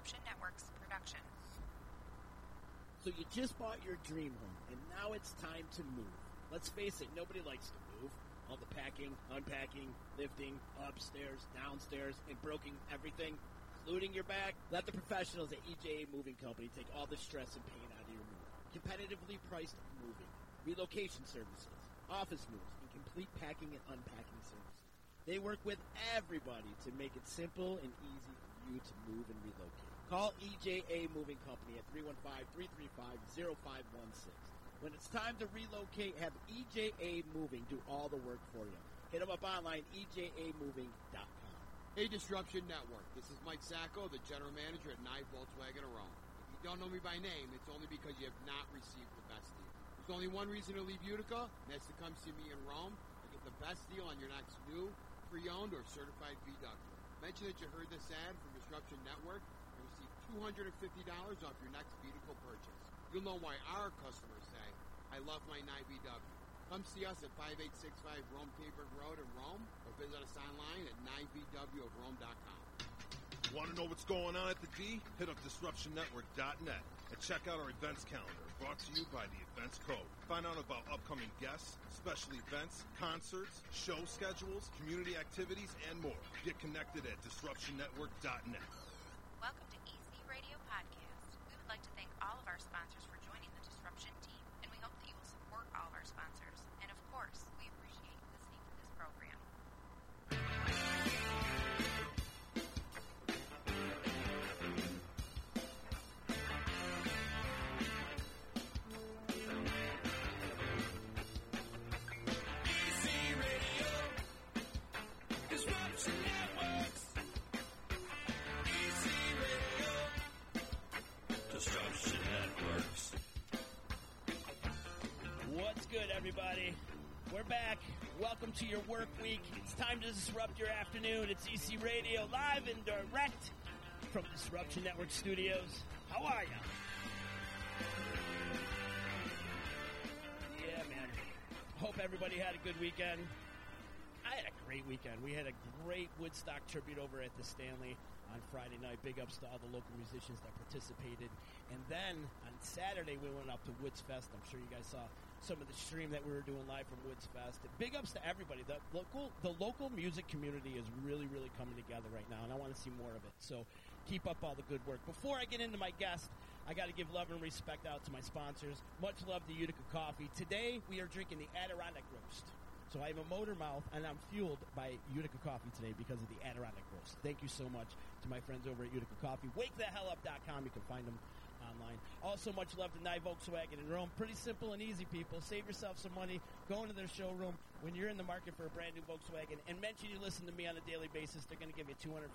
Disruption Network's production. So you just bought your dream home, and now it's time to move. Let's face it, nobody likes to move. All the packing, unpacking, lifting, upstairs, downstairs, and broken everything, including your back. Let the professionals at EJA Moving Company take all the stress and pain out of your move. Competitively priced moving, relocation services, office moves, and complete packing and unpacking services. They work with everybody to make it simple and easy for you to move and relocate. Call EJA Moving Company at 315-335-0516. When it's time to relocate, have EJA Moving do all the work for you. Hit them up online, ejamoving.com. Hey, Disruption Network. This is Mike Sacco, the general manager at Nye Volkswagen Rome. If you don't know me by name, it's only because you have not received the best deal. There's only one reason to leave Utica, and that's to come see me in Rome and get the best deal on your next new, pre-owned, or certified VW. Mention that you heard this ad from Disruption Network $250 off your next vehicle purchase. You'll know why our customers say, I love my Nye VW. Come see us at 5865 Rome Taberg Road in Rome or visit us online at NyeVWofRome.com. Want to know what's going on at the D? Hit up DisruptionNetwork.net and check out our events calendar brought to you by the Events Code. Find out about upcoming guests, special events, concerts, show schedules, community activities, and more. Get connected at DisruptionNetwork.net. Welcome to your work week. It's time to disrupt your afternoon. It's EC Radio live and direct from Disruption Network Studios. How are you? Yeah, man. Hope everybody had a good weekend. I had a great weekend. We had a great Woodstock tribute over at the Stanley on Friday night. Big ups to all the local musicians that participated. And then on Saturday, we went up to Woods Fest. I'm sure you guys saw some of the stream that we were doing live from Woods Fest. Big ups to everybody. The local, the local music community is really, really coming together right now, and I want to see more of it. So keep up all the good work. Before I get into my guest, I got to give love and respect out to my sponsors. Much love to Utica Coffee. Today, we are drinking the Adirondack Roast. So I have a motor mouth, and I'm fueled by Utica Coffee today because of the Adirondack Roast. Thank you so much to my friends over at Utica Coffee. WakeTheHellUp.com. You can find them online. Also, much love to Nye Volkswagen in Rome. Pretty simple and easy, people. Save yourself some money. Go into their showroom when you're in the market for a brand new Volkswagen and mention you listen to me on a daily basis. They're going to give you $250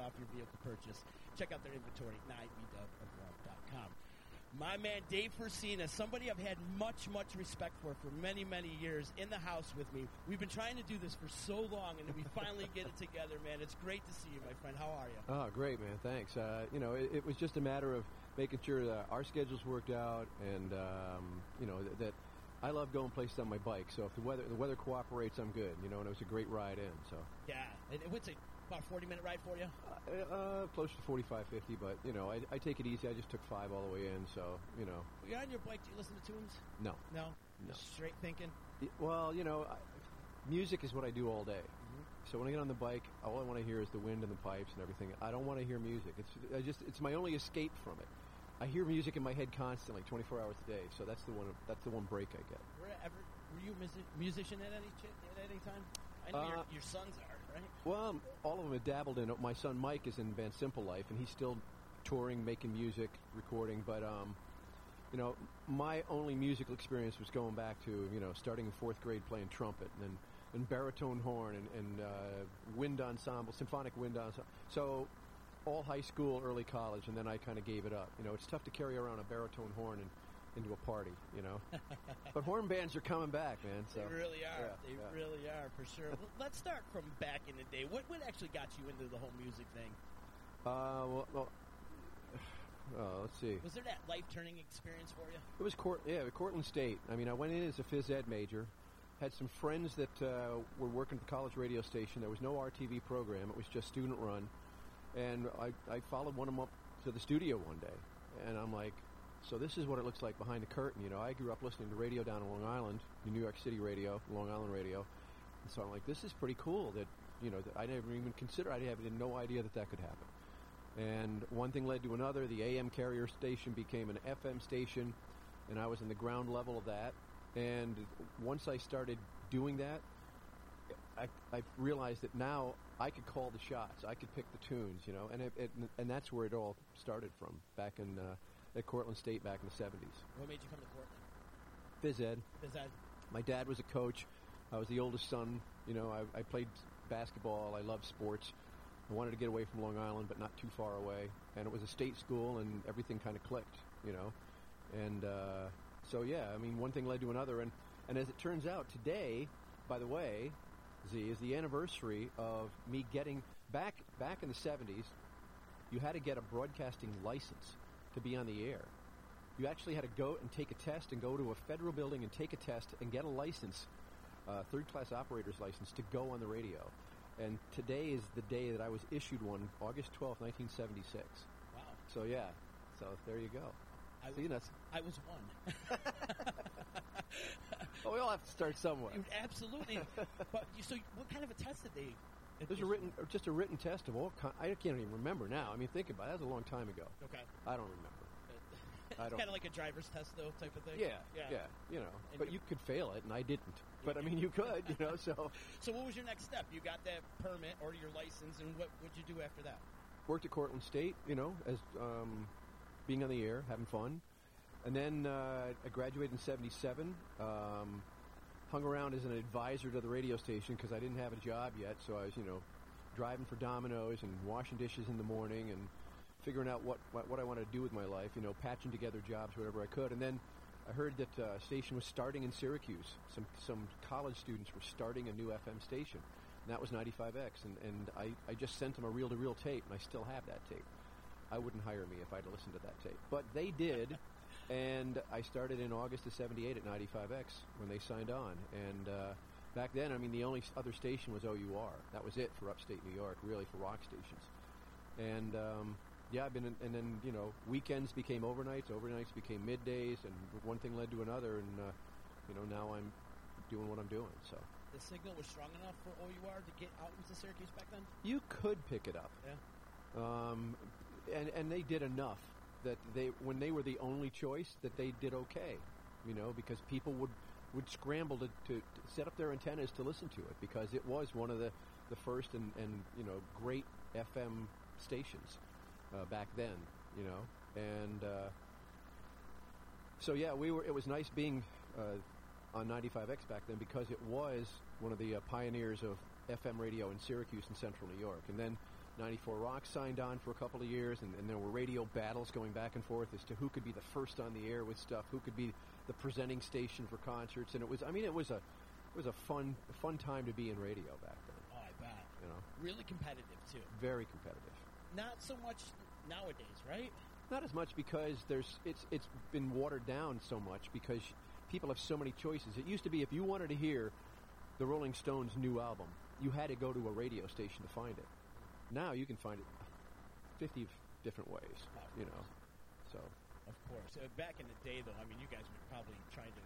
off your vehicle purchase. Check out their inventory NyeVW.com. My man Dave Frisina, somebody I've had much, much respect for for many, many years in the house with me. We've been trying to do this for so long, and we finally get it together, man. It's great to see you, my friend. How are you? Oh, great, man. Thanks. Uh, you know, it, it was just a matter of making sure that our schedules worked out, and um, you know that, that I love going places on my bike. So if the weather the weather cooperates, I'm good. You know, and it was a great ride in. So Yeah, and it- what's a about forty minute ride for you? uh, uh, close to 45, 50, but you know, I, I take it easy. I just took five all the way in. So you know, You're on your bike. Do you listen to tunes? no. No. No. Just straight thinking. Y- Well, you know, I, music is what I do all day. So when I get on the bike, all I want to hear is the wind and the pipes and everything. I don't want to hear music. It's I just it's my only escape from it. I hear music in my head constantly, 24 hours a day. So that's the one that's the one break I get. Were ever were you a music, musician at any ch- at any time? I know Uh, your, your sons are right. Well, um, all of them have dabbled in it. My son Mike is in band Simple Life, and he's still touring, making music, recording. But um, you know, my only musical experience was going back to you know starting in fourth grade playing trumpet, and then and baritone horn and, and uh, wind ensemble, symphonic wind ensemble. So all high school, early college, and then I kind of gave it up. You know, it's tough to carry around a baritone horn and into a party. You know, but horn bands are coming back, man. So they really are. yeah, they yeah. really are for sure. Well, Let's start from back in the day. What what actually got you into the whole music thing? Uh, well, well uh, let's see. Was there that life turning experience for you? It was Court, yeah, Cortland State. I mean, I went in as a phys ed major. Had some friends that uh, were working at the college radio station. There was no RTV program; it was just student run. And I, I followed one of them up to the studio one day, and I'm like, so this is what it looks like behind the curtain. You know, I grew up listening to radio down in Long Island, New York City radio, Long Island radio, and so I'm like, this is pretty cool that you know that I never even considered. I had no idea that that could happen. And one thing led to another. The AM carrier station became an FM station, and I was in the ground level of that. And once I started doing that, I, I realized that now I could call the shots. I could pick the tunes, you know, and it, it, and that's where it all started from back in uh, at Cortland State back in the '70s. What made you come to Cortland? Phys ed. Is that My dad was a coach. I was the oldest son. You know, I, I played basketball. I loved sports. I wanted to get away from Long Island, but not too far away. And it was a state school, and everything kind of clicked, you know. And uh, so, yeah, I mean, one thing led to another. And, and as it turns out, today, by the way, Z, is the anniversary of me getting back back in the 70s. You had to get a broadcasting license to be on the air. You actually had to go and take a test and go to a federal building and take a test and get a license, uh, third class operator's license, to go on the radio. And today is the day that I was issued one, August 12, 1976. wow. So, yeah. So, there you go. I See, was, I was one. oh, we all have to start somewhere. You- Absolutely. but so, what kind of a test did they? There's a written, just a written test of all. I can't even remember now. I mean, think about it. That was a long time ago. Okay. I don't remember. I don't- kind of like a driver's test, though, type of thing. Yeah, Yeah. yeah, you know. And but you- you could fail it, and I didn't. But I mean, you could, you know. So So, what was your next step? You got that permit or your license, and what would you do after that? worked at Cortland State, you know, as um, being on the air, having fun, and then uh, I graduated in '77. Um, hung around as an advisor to the radio station because I didn't have a job yet, so I was, you know, driving for Domino's and washing dishes in the morning and figuring out what, what what I wanted to do with my life, you know, patching together jobs whatever I could, and then. I heard that uh, station was starting in Syracuse. Some some college students were starting a new FM station, and that was 95X. And, and I, I just sent them a reel-to-reel tape, and I still have that tape. I wouldn't hire me if I'd listened to that tape, but they did. And I started in August of '78 at 95X when they signed on. And uh, back then, I mean, the only other station was OUR. That was it for upstate New York, really for rock stations. And um, yeah, I've been, in, and then you know, weekends became overnights, overnights became middays, and one thing led to another, and uh, you know, now I'm doing what I'm doing. So The signal was strong enough for OUR to get out into Syracuse back then. you could pick it up, Yeah. um, and and they did enough that they, when they were the only choice, that they did okay, you know, because people would would scramble to, to, to set up their antennas to listen to it because it was one of the the first and, and you know great FM stations uh, back then, you know, and uh, so yeah, we were. It was nice being uh, on 95X back then because it was one of the uh, pioneers of FM radio in Syracuse and Central New York, and then 94 Rock signed on for a couple of years, and, and there were radio battles going back and forth as to who could be the first on the air with stuff, who could be the presenting station for concerts, and it was. I mean, it was a it was a fun fun time to be in radio back then. Oh, I bet. You know, Really competitive too. very competitive. Not so much nowadays, right? Not as much because there's it's it's been watered down so much because people have so many choices. It used to be if you wanted to hear the Rolling Stones' new album, you had to go to a radio station to find it. Now you can find it 50 different ways, you know. So Of course. Uh, back in the day, though, I mean, you guys were probably trying to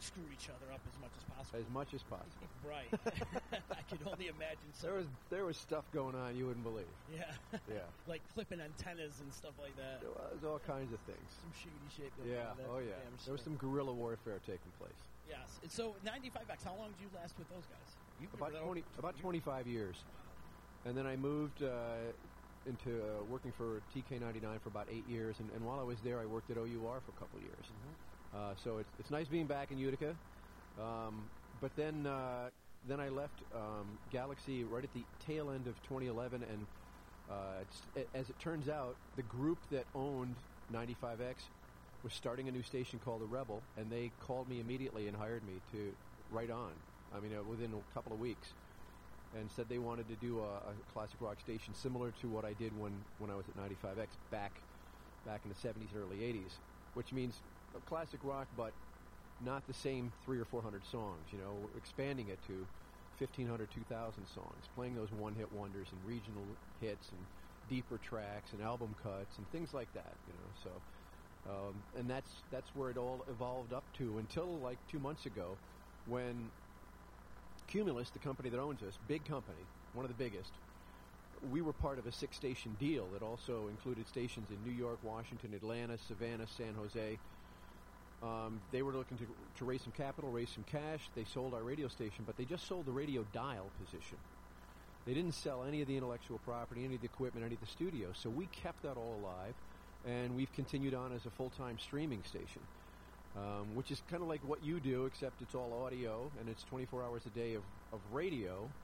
screw each other up as much as possible. as much as possible. right. I could only imagine. There was there was stuff going on you wouldn't believe. yeah. Yeah. like clipping antennas and stuff like that. There was all kinds of things. Some shady shit going Yeah. on. Oh yeah. There was some guerrilla warfare taking place. Yes. And so 95X, how long did you last with those guys? You About twenty about twenty five years, and then I moved uh, into uh, working for TK99 for about eight years. And, and while I was there, I worked at OUR for a couple of years. Uh, so it's it's nice being back in Utica. Um, but then uh, then I left um, Galaxy right at the tail end of 2011, and uh, it's, a- as it turns out, the group that owned 95X was starting a new station called The Rebel, and they called me immediately and hired me to write on. I mean, uh, within a couple of weeks, and said they wanted to do a, a classic rock station similar to what I did when, when I was at 95X back back in the 70s and early 80s, which means classic rock, but not the same three or four hundred songs. You know, expanding it to 1,500, 2,000 songs, playing those one-hit wonders and regional hits and deeper tracks and album cuts and things like that. You know, so um, and that's that's where it all evolved up to until like two months ago, when Cumulus, the company that owns us, big company, one of the biggest, we were part of a six-station deal that also included stations in New York, Washington, Atlanta, Savannah, San Jose. Um, they were looking to, to raise some capital, raise some cash. They sold our radio station, but they just sold the radio dial position. They didn't sell any of the intellectual property, any of the equipment, any of the studio. So we kept that all alive, and we've continued on as a full-time streaming station, um, which is kind of like what you do, except it's all audio and it's 24 hours a day of, of radio,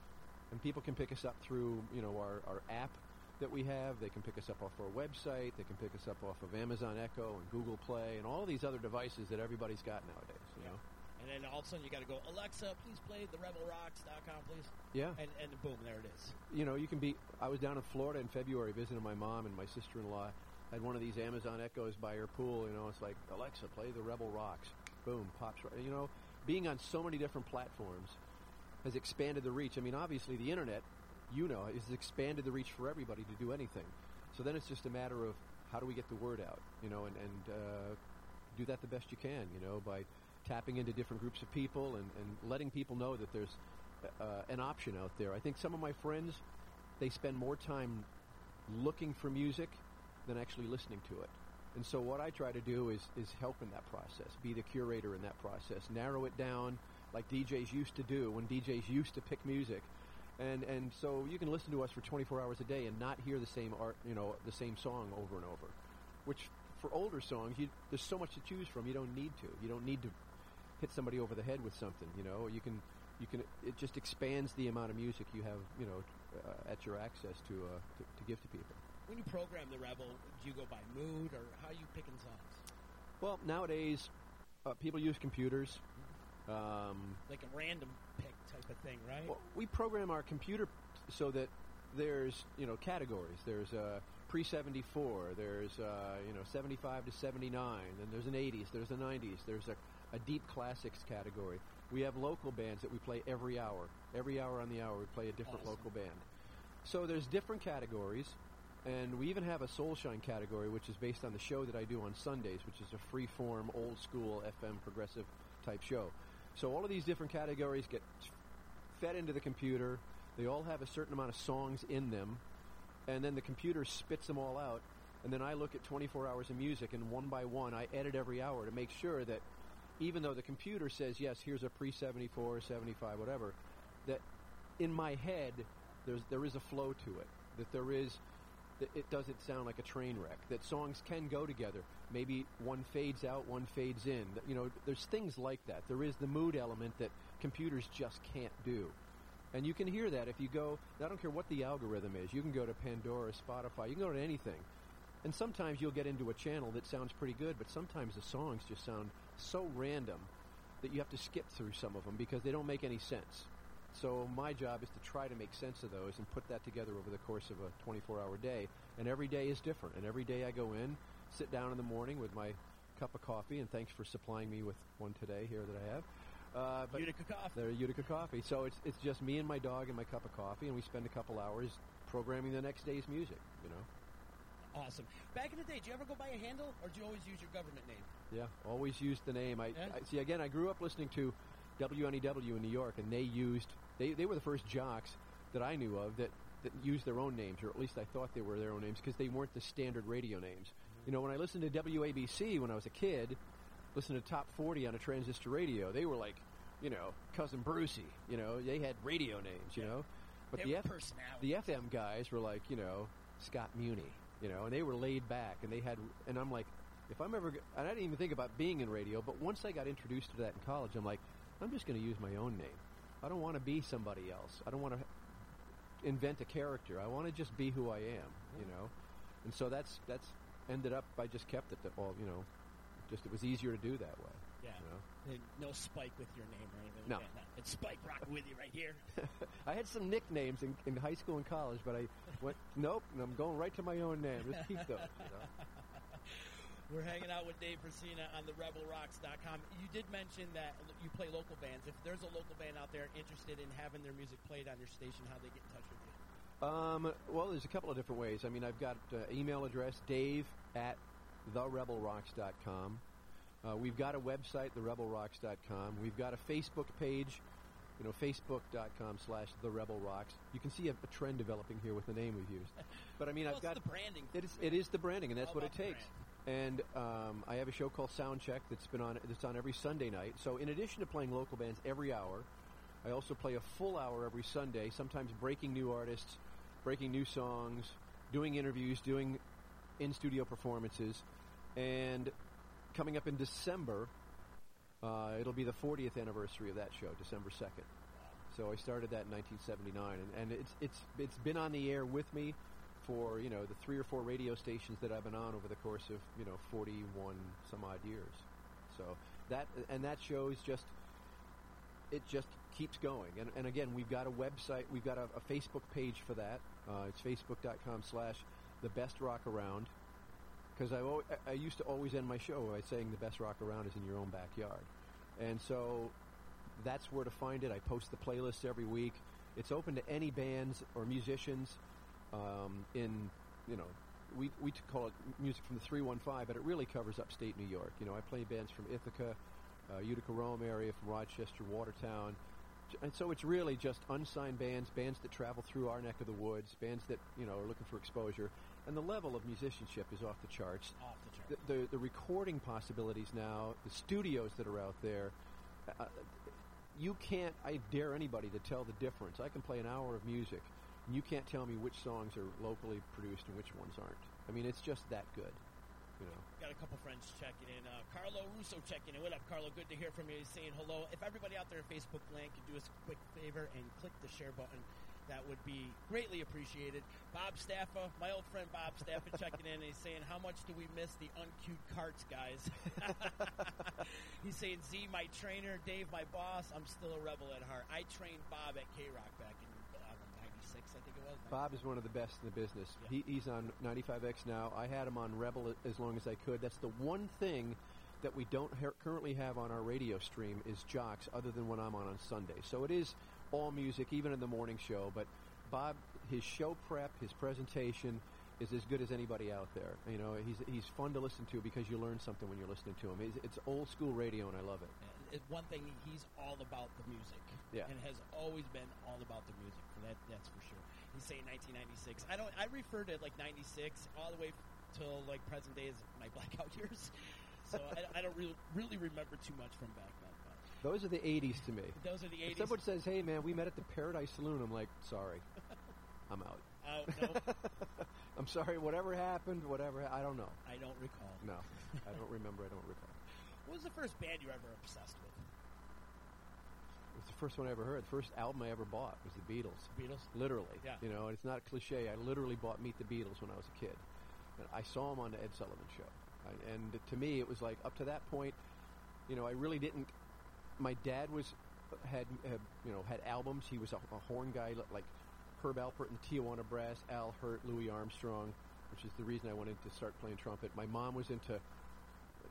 and people can pick us up through you know our, our app that we have. They can pick us up off our website. They can pick us up off of Amazon Echo and Google Play and all these other devices that everybody's got nowadays. You Yeah. know. And then all of a sudden you got to go, Alexa, please play the rebelrocks.com, please. Yeah. And, and boom, there it is. you know, you can be. I was down in Florida in February visiting my mom and my sister-in-law. Had one of these Amazon Echoes by her pool. You know, it's like Alexa, play the Rebel Rocks. Boom, pops right. You know, being on so many different platforms has expanded the reach. I mean, obviously the internet, you know, has expanded the reach for everybody to do anything. So then it's just a matter of how do we get the word out, you know, and, and uh, do that the best you can, you know, by tapping into different groups of people and, and letting people know that there's uh, an option out there. I think some of my friends, they spend more time looking for music than actually listening to it. And so what I try to do is, is help in that process, be the curator in that process, narrow it down like DJs used to do when DJs used to pick music. And, and so you can listen to us for 24 hours a day and not hear the same art, you know, the same song over and over. Which for older songs, you, there's so much to choose from. You don't need to. You don't need to hit somebody over the head with something. You know, you can you can. It just expands the amount of music you have. You know, uh, at your access to, uh, to to give to people. When you program the Rebel, do you go by mood or how are you picking songs? Well, nowadays, uh, people use computers. Um, Like a random pick type of thing, right? Well, we program our computer so that there's you know categories. There's uh, pre seventy four. There's uh, you know seventy five to seventy nine. Then there's an eighties. There's a nineties. There's a, a deep classics category. We have local bands that we play every hour. Every hour on the hour, we play a different Awesome. local band. So there's different categories, and we even have a Soulshine category, which is based on the show that I do on Sundays, which is a free form, old school FM progressive type show. So all of these different categories get fed into the computer. They all have a certain amount of songs in them, and then the computer spits them all out. And then I look at 24 hours of music, and one by one, I edit every hour to make sure that even though the computer says, yes, here's a pre 74, 75, whatever, that in my head, there's, there is a flow to it. That there is, it doesn't sound like a train wreck. That songs can go together. Maybe one fades out, one fades in. You know, there's things like that. There is the mood element that computers just can't do. And you can hear that if you go, I don't care what the algorithm is, you can go to Pandora, Spotify, you can go to anything. And sometimes you'll get into a channel that sounds pretty good, but sometimes the songs just sound so random that you have to skip through some of them because they don't make any sense. So my job is to try to make sense of those and put that together over the course of a 24-hour day. And every day is different. And every day I go in, sit down in the morning with my cup of coffee, and thanks for supplying me with one today here that I have. Uh, but Utica Coffee. they're Utica Coffee. So it's it's just me and my dog and my cup of coffee, and we spend a couple hours programming the next day's music. You know. Awesome. Back in the day, did you ever go by a handle or did you always use your government name? Yeah, always used the name. I, Yeah? I see. Again, I grew up listening to WNEW in New York, and they used they they were the first jocks that I knew of that that used their own names, or at least I thought they were their own names, because they weren't the standard radio names. You know, when I listened to WABC when I was a kid, listened to Top 40 on a transistor radio, they were like, you know, cousin Brucey. You know, they had radio names. You know, but They the F- the FM guys were like, you know, Scott Muni, you know, and they were laid back, and they had, and I'm like, if I'm ever, and I didn't even think about being in radio, but once I got introduced to that in college, I'm like, I'm just going to use my own name. I don't want to be somebody else. I don't want to invent a character. I want to just be who I am, you know, and so that's that's ended up. I just kept it. All, you know, just it was easier to do that way. Yeah. You know? And No Spike with your name or anything. No. like that. It's Spike rocking with you right here. I had some nicknames in, in high school and college, but I went nope, and I'm going right to my own name. Just keep those. You know? We're hanging out with Dave Frisina on the RebelRocks.com. You did mention that you play local bands. If there's a local band out there interested in having their music played on your station, how do they get in touch with you? Um, well, there's a couple of different ways. I mean, I've got uh, email address dave at therebelrocks.com. Uh, we've got a website, therebelrocks.com. We've got a Facebook page, you know, facebook.com slash therebelrocks. You can see a, a trend developing here with the name we've used. But I mean, Well, I've it's got the branding. It is, it is the branding, and that's All what it takes. And um, I have a show called Soundcheck that's been on that's on every Sunday night. So in addition to playing local bands every hour, I also play a full hour every Sunday. Sometimes breaking new artists, breaking new songs, doing interviews, doing in studio performances, and coming up in December, uh, it'll be the 40th anniversary of that show, December 2nd. So I started that in 1979, and, and it's it's it's been on the air with me for you know the three or four radio stations that I've been on over the course of you know 41 some odd years. So that and that show is just it just keeps going. And, and again, we've got a website, we've got a, a Facebook page for that. Uh, it's facebook.com slash the best rock around. Because I, I used to always end my show by saying the best rock around is in your own backyard. And so that's where to find it. I post the playlists every week. It's open to any bands or musicians um, in, you know, we, we call it music from the 315, but it really covers upstate New York. You know, I play bands from Ithaca, uh, Utica Rome area, from Rochester, Watertown. And so it's really just unsigned bands, bands that travel through our neck of the woods, bands that, you know, are looking for exposure. And the level of musicianship is off the charts Off the chart. the, the, the recording possibilities now, the studios that are out there, uh, you can't, I dare anybody to tell the difference. I can play an hour of music, you can't tell me which songs are locally produced and which ones aren't. I mean, it's just that good, you know. Got a couple friends checking in. Uh, Carlo Russo checking in. What up, Carlo? Good to hear from you. He's saying hello. If everybody out there in Facebook land could do us a quick favor and click the share button, that would be greatly appreciated. Bob Staffa, my old friend Bob Staffa, checking in. He's saying, "How much do we miss the uncued carts, guys?" he's saying, "Z, my trainer, Dave, my boss. I'm still a rebel at heart. I trained Bob at K Rock back in I don't know, '96, I think it was. Bob is one of the best in the business. He, he's on 95X now. I had him on Rebel as long as I could. That's the one thing that we don't ha- currently have on our radio stream is jocks, other than when I'm on on Sunday. So it is all music, even in the morning show. But Bob, his show prep, his presentation is as good as anybody out there. You know, he's he's fun to listen to because you learn something when you're listening to him. It's, it's old school radio, and I love it. And one thing he's all about the music Yeah. and has always been all about the music that that's for sure he's saying 1996 i don't i refer to like 96 all the way till like present day as my blackout years so I, I don't really really remember too much from back then but Those are the 80s to me. those are the 80s. If 80s someone says, "Hey, man, we met at the Paradise Saloon," I'm like, "Sorry, I'm out." oh no I'm sorry. Whatever happened, whatever. I don't know. i don't recall No, I don't remember. I don't recall. what was the first band you were ever obsessed with It was the first one I ever heard. The first album I ever bought was the Beatles. beatles Literally. Yeah. You know, and it's not a cliche. I literally bought Meet the Beatles when I was a kid. And I saw them on the Ed Sullivan Show. I, and to me, it was like up to that point, you know, I really didn't. My dad was had, had you know had albums. He was a, a horn guy like Herb Alpert and Tijuana Brass, Al Hirt, Louis Armstrong, which is the reason I wanted to start playing trumpet. My mom was into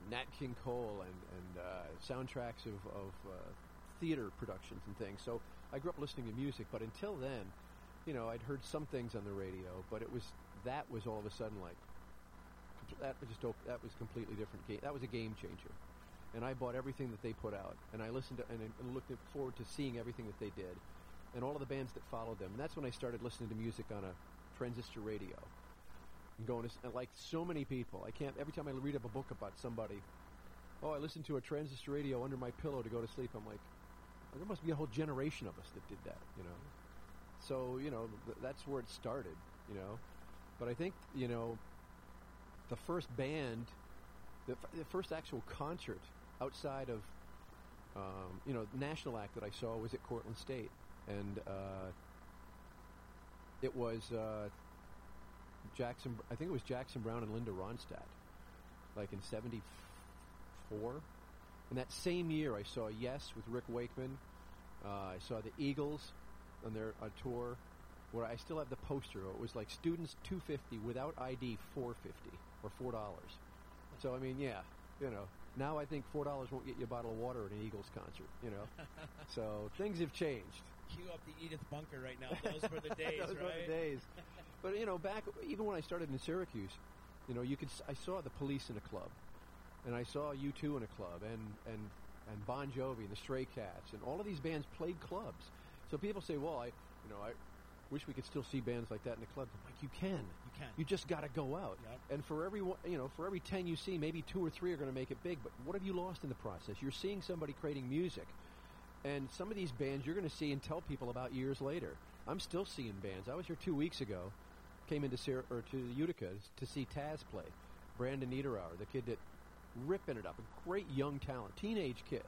Nat King Cole and and uh, soundtracks of, of uh, theater productions and things. So I grew up listening to music, but until then, you know, I'd heard some things on the radio, but it was that was all of a sudden like that was just that was completely different game. That was a game changer, and I bought everything that they put out, and I listened to and, and looked forward to seeing everything that they did, and all of the bands that followed them. And that's when I started listening to music on a transistor radio. And going to like so many people, I can't. Every time I read up a book about somebody, oh, I listened to a transistor radio under my pillow to go to sleep. I'm like, there must be a whole generation of us that did that, you know. So you know th- that's where it started, you know. But I think you know the first band, the, f- the first actual concert outside of um, you know national act that I saw was at Cortland State, and uh, it was uh, Jackson. I think it was Jackson Browne and Linda Ronstadt, like in '74. And that same year, I saw Yes with Rick Wakeman. Uh, I saw the Eagles on their uh, tour, where I still have the poster. It was like students 250 without ID 450 or four dollars. So I mean, yeah, you know. Now I think four dollars won't get you a bottle of water at an Eagles concert. You know, so things have changed. Cue up the Edith Bunker right now. Those were the days, Those were the days. But you know, back even when I started in Syracuse, you know, you could I saw the Police in a club, and I saw U two in a club, and and and Bon Jovi and the Stray Cats, and all of these bands played clubs. So people say, well, I you know I wish we could still see bands like that in the clubs. I'm like, you can. You can. You just got to go out. Yep. And for every one- you know, for every ten you see, maybe two or three are going to make it big. But what have you lost in the process? You're seeing somebody creating music, and some of these bands you're going to see and tell people about years later. I'm still seeing bands. I was here two weeks ago, came into Syr- or to Utica to see Taz play. Brandon Niederauer, the kid that ripping it up, a great young talent, teenage kid.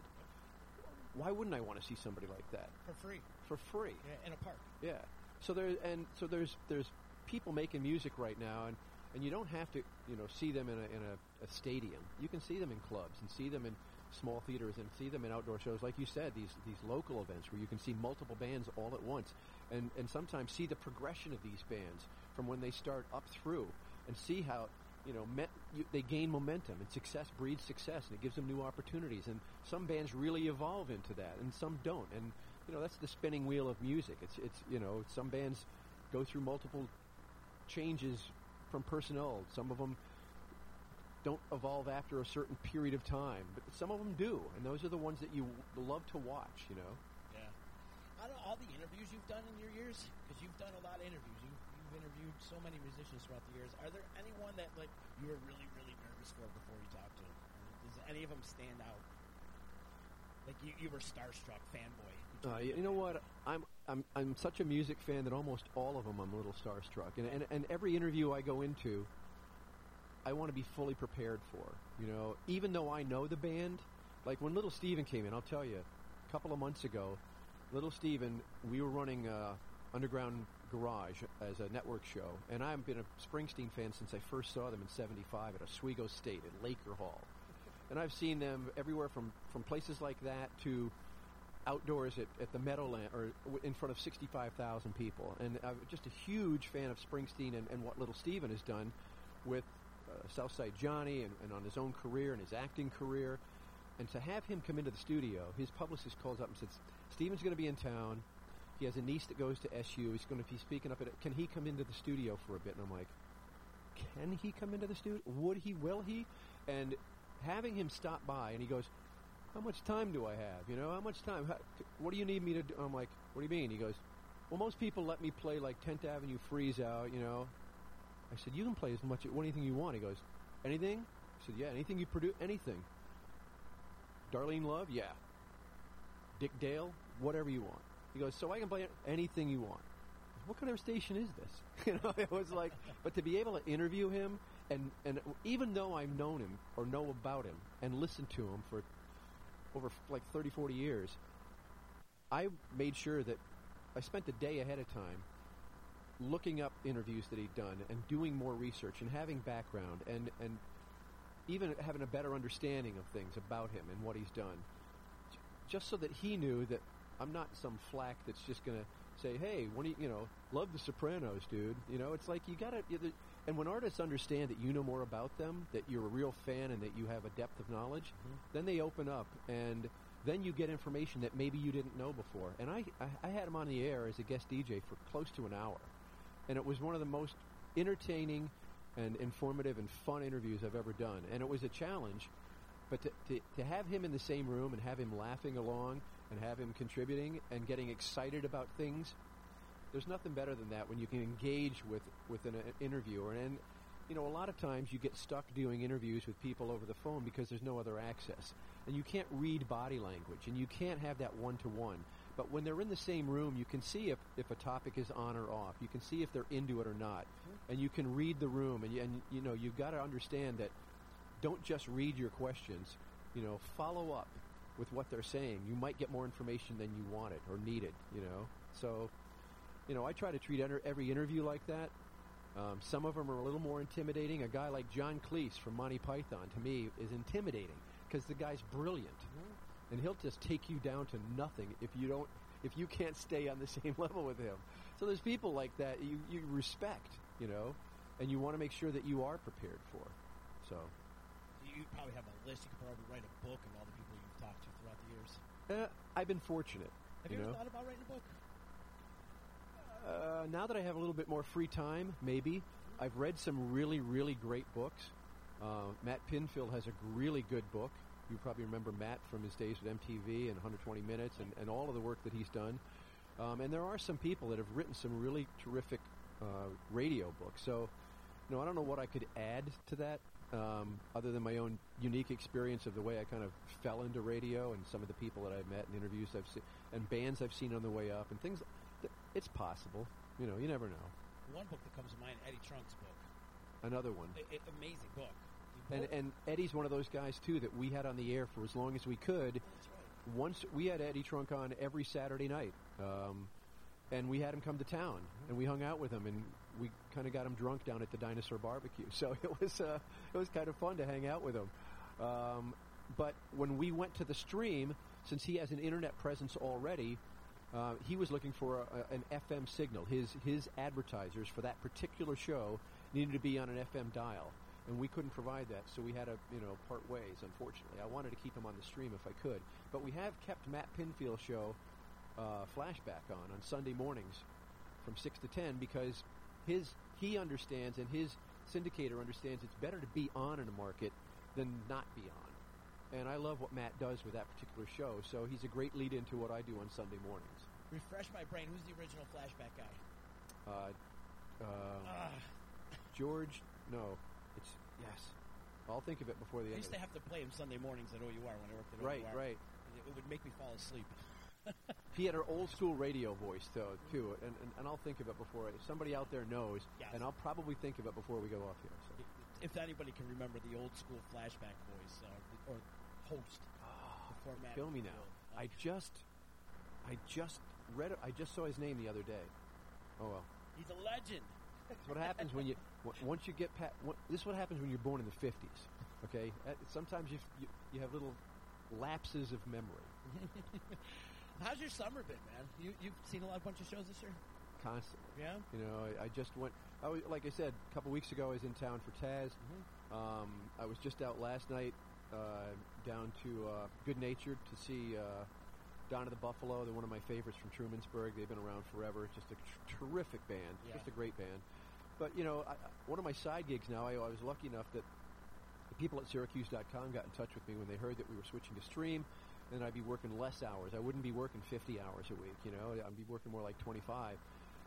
Why wouldn't I want to see somebody like that For free. for free? Yeah, in a park. Yeah. So there and so there's there's people making music right now, and and you don't have to you know see them in a in a, a stadium. You can see them in clubs and see them in small theaters and see them in outdoor shows, like you said, these these local events where you can see multiple bands all at once, and and sometimes see the progression of these bands from when they start up through, and see how. You know, me, you, they gain momentum, and success breeds success, and it gives them new opportunities. And some bands really evolve into that, and some don't. And you know that's the spinning wheel of music. It's it's you know some bands go through multiple changes from personnel. Some of them don't evolve after a certain period of time, but some of them do, and those are the ones that you love to watch. You know, Yeah. Out of all the interviews you've done in your years, because you've done a lot of interviews, you, interviewed so many musicians throughout the years. Are there anyone that like you were really, really nervous for before you talked to? Does any of them stand out? Like you, you were starstruck, fanboy. uh, you, you know what? I'm I'm I'm such a music fan that almost all of them I'm a little starstruck, and and, and every interview I go into. I want to be fully prepared for. You know, even though I know the band, like when Little Steven came in, I'll tell you, a couple of months ago, Little Steven, we were running uh, Underground Garage as a network show, and I've been a Springsteen fan since I first saw them in '75 at Oswego State at Laker Hall, and I've seen them everywhere from from places like that to outdoors at, at the Meadowland or in front of 65,000 people. And I'm just a huge fan of Springsteen and, and what Little Steven has done with uh, Southside Johnny and, and on his own career and his acting career. And to have him come into the studio, his publicist calls up and says, Steven's going to be in town. He has a niece that goes to SU. He's going to be speaking up at it. Can he come into the studio for a bit? And I'm like, can he come into the studio? Would he? Will he? And having him stop by, and he goes, how much time do I have? You know, how much time? How, what do you need me to do? I'm like, what do you mean? He goes, well, most people let me play like 10th Avenue Freeze Out, you know. I said, you can play as much, anything you want. He goes, anything? I said, yeah, anything you produce, anything. Darlene Love? Yeah. Dick Dale? Whatever you want. He goes, so I can play anything you want. What kind of station is this? You know, it was like, but to be able to interview him, and, and even though I've known him or know about him and listened to him for over like 30, 40 years, I made sure that I spent a day ahead of time looking up interviews that he'd done and doing more research and having background and, and even having a better understanding of things about him and what he's done. Just so that he knew that I'm not some flack that's just going to say, hey, when you, you know, love the Sopranos, dude. You know, it's like you got to, and when artists understand that you know more about them, that you're a real fan and that you have a depth of knowledge, mm-hmm. then they open up and then you get information that maybe you didn't know before. And I, I, I had him on the air as a guest DJ for close to an hour. And it was one of the most entertaining and informative and fun interviews I've ever done. And it was a challenge, but to, to, to have him in the same room and have him laughing along and have him contributing and getting excited about things, there's nothing better than that when you can engage with, with an uh, interviewer. And, you know, a lot of times you get stuck doing interviews with people over the phone because there's no other access. And you can't read body language, and you can't have that one-to-one. But when they're in the same room, you can see if, if a topic is on or off. You can see if they're into it or not. And you can read the room, and, and you know, you've got to understand that don't just read your questions. You know, follow up with what they're saying. You might get more information than you wanted or needed, you know. So, you know, I try to treat every interview like that. Um, some of them are a little more intimidating. A guy like John Cleese from Monty Python, to me, is intimidating because the guy's brilliant, and he'll just take you down to nothing if you don't, if you can't stay on the same level with him. So there's people like that you you respect, you know, and you want to make sure that you are prepared for. So, You probably have a list. You could probably write a book of all the people you've talked to throughout the years. Uh, I've been fortunate. Have you you, know, ever thought about writing a book? Uh, now that I have a little bit more free time, maybe I've read some really, really great books. Uh, Matt Pinfield has a really good book. You probably remember Matt from his days with MTV and 120 Minutes and, and all of the work that he's done. Um, and there are some people that have written some really terrific uh, radio books. So, you know, I don't know what I could add to that um, other than my own unique experience of the way I kind of fell into radio and some of the people that I've met and interviews I've seen and bands I've seen on the way up and things. Th- it's possible. You know, you never know. One book that comes to mind, Eddie Trunk's book. Another one. A- a- amazing book. And, and Eddie's one of those guys too that we had on the air for as long as we could. That's right. Once we had Eddie Trunk on every Saturday night, um, and we had him come to town, and we hung out with him, and we kind of got him drunk down at the Dinosaur Barbecue. So it was uh, it was kind of fun to hang out with him. Um, but when we went to the stream, since he has an internet presence already, uh, he was looking for a, an FM signal. His his advertisers for that particular show needed to be on an FM dial, and we couldn't provide that, so we had to you know part ways. Unfortunately, I wanted to keep him on the stream if I could, but we have kept Matt Pinfield's show uh, flashback on on Sunday mornings from six to ten because his he understands and his syndicator understands it's better to be on in a market than not be on. And I love what Matt does with that particular show, so he's a great lead into what I do on Sunday mornings. Refresh my brain. Who's the original flashback guy? Uh, uh, George, no, it's yes. I'll think of it before the I end. I used to have to play him Sunday mornings at OUR when I worked at Right, OUR. right. It, it would make me fall asleep. He had an old school radio voice though too, and, and, and I'll think of it before if somebody out there knows, Yes. and I'll probably think of it before we go off here. So. If anybody can remember the old school flashback voice uh, or host before Matt. Kill me now. Pinfield. I just, I just read. I just saw his name the other day. Oh well. He's a legend. That's what happens when you w- once you get past. This is what happens when you're born in the '50s. Okay, Uh, sometimes you, you you have little lapses of memory How's your summer been, man? You you've seen a lot, of bunch of shows this year. constantly. Yeah. You know, I, I just went. I was, like I said, a couple weeks ago, I was in town for Taz. Um, I was just out last night uh, down to uh, Good Natured to see uh, Donna the Buffalo. They're one of my favorites from Trumansburg. They've been around forever. Just a tr- terrific band. Yeah. Just a great band. But you know, I- one of my side gigs now. I, I was lucky enough that the people at Syracuse.com got in touch with me when they heard that we were switching to stream, and I'd be working less hours. I wouldn't be working 50 hours a week. You know, I'd be working more like 25.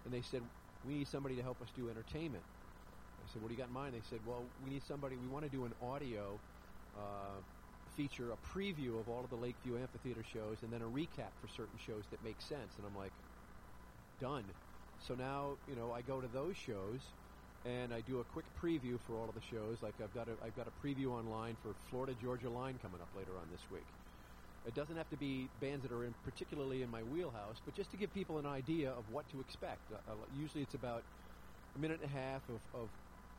And they said, "We need somebody to help us do entertainment." I said, "What do you got in mind?" They said, "Well, we need somebody. We want to do an audio." Uh, feature a preview of all of the Lakeview Amphitheater shows and then a recap for certain shows that make sense and I'm like done so now you know I go to those shows and I do a quick preview for all of the shows. Like I've got a I've got a preview online for Florida Georgia Line coming up later on this week. It doesn't have to be bands that are in particularly in my wheelhouse, but just to give people an idea of what to expect. Uh, uh, usually, it's about a minute and a half of, of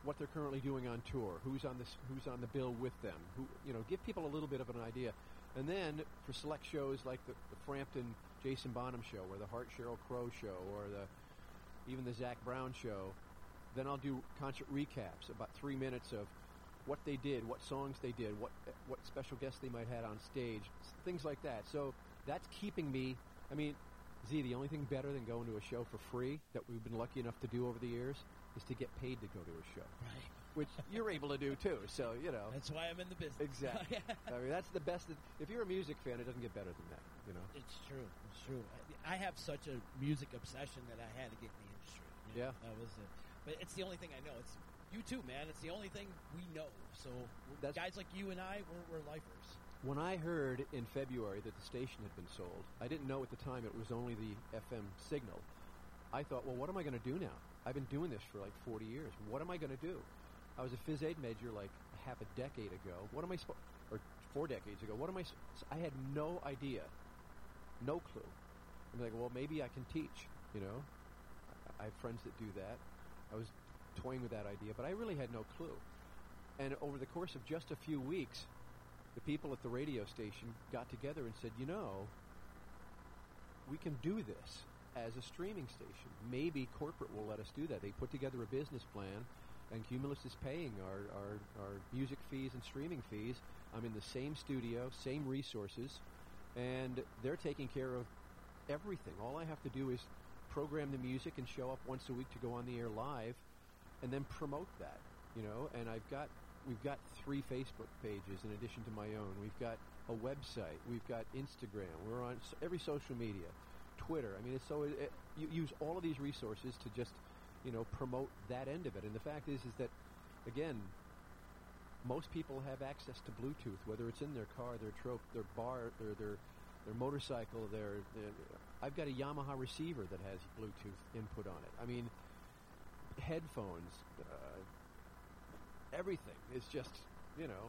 what they're currently doing on tour, who's on this, who's on the bill with them, who you know, give people a little bit of an idea. And then for select shows like the, the Frampton Jason Bonham show, or the Heart Sheryl Crow show, or the even the Zac Brown show, then I'll do concert recaps, about three minutes of what they did, what songs they did, what what special guests they might have had on stage, things like that. So that's keeping me. I mean, Z, the only thing better than going to a show for free that we've been lucky enough to do over the years is to get paid to go to a show, Right. which you're able to do too. So you know, That's why I'm in the business. exactly. I mean, that's the best. If you're a music fan, it doesn't get better than that. You know. It's true. It's true. I I have such a music obsession that I had to get in the industry. you know? Yeah. that was it. But it's the only thing I know. It's you too, man. It's the only thing we know. So That's- guys like you and I, we're, we're lifers. When I heard in February that the station had been sold, I didn't know at the time it was only the FM signal. I thought, well, what am I going to do now? I've been doing this for like 40 years. What am I going to do? I was a phys ed major like half a decade ago. What am I supposed, or four decades ago? What am I? I had no idea, no clue. I'm like, well, maybe I can teach. You know, I I have friends that do that. I was toying with that idea, but I really had no clue. And over the course of just a few weeks, the people at the radio station got together and said, you know, we can do this as a streaming station. Maybe corporate will let us do that. They put together a business plan, and Cumulus is paying our, our, our music fees and streaming fees. I'm in the same studio, same resources, and they're taking care of everything. All I have to do is program the music and show up once a week to go on the air live, and then promote that. You know, and I've got we've got three Facebook pages in addition to my own. We've got a website. We've got Instagram. We're on every social media, Twitter. I mean, it's so it, you use all of these resources to just you know promote that end of it. And the fact is, is that again, most people have access to Bluetooth, whether it's in their car, their trope, their bar, their their their motorcycle. Their, their I've got a Yamaha receiver that has Bluetooth input on it. I mean, headphones, uh, everything is just you know.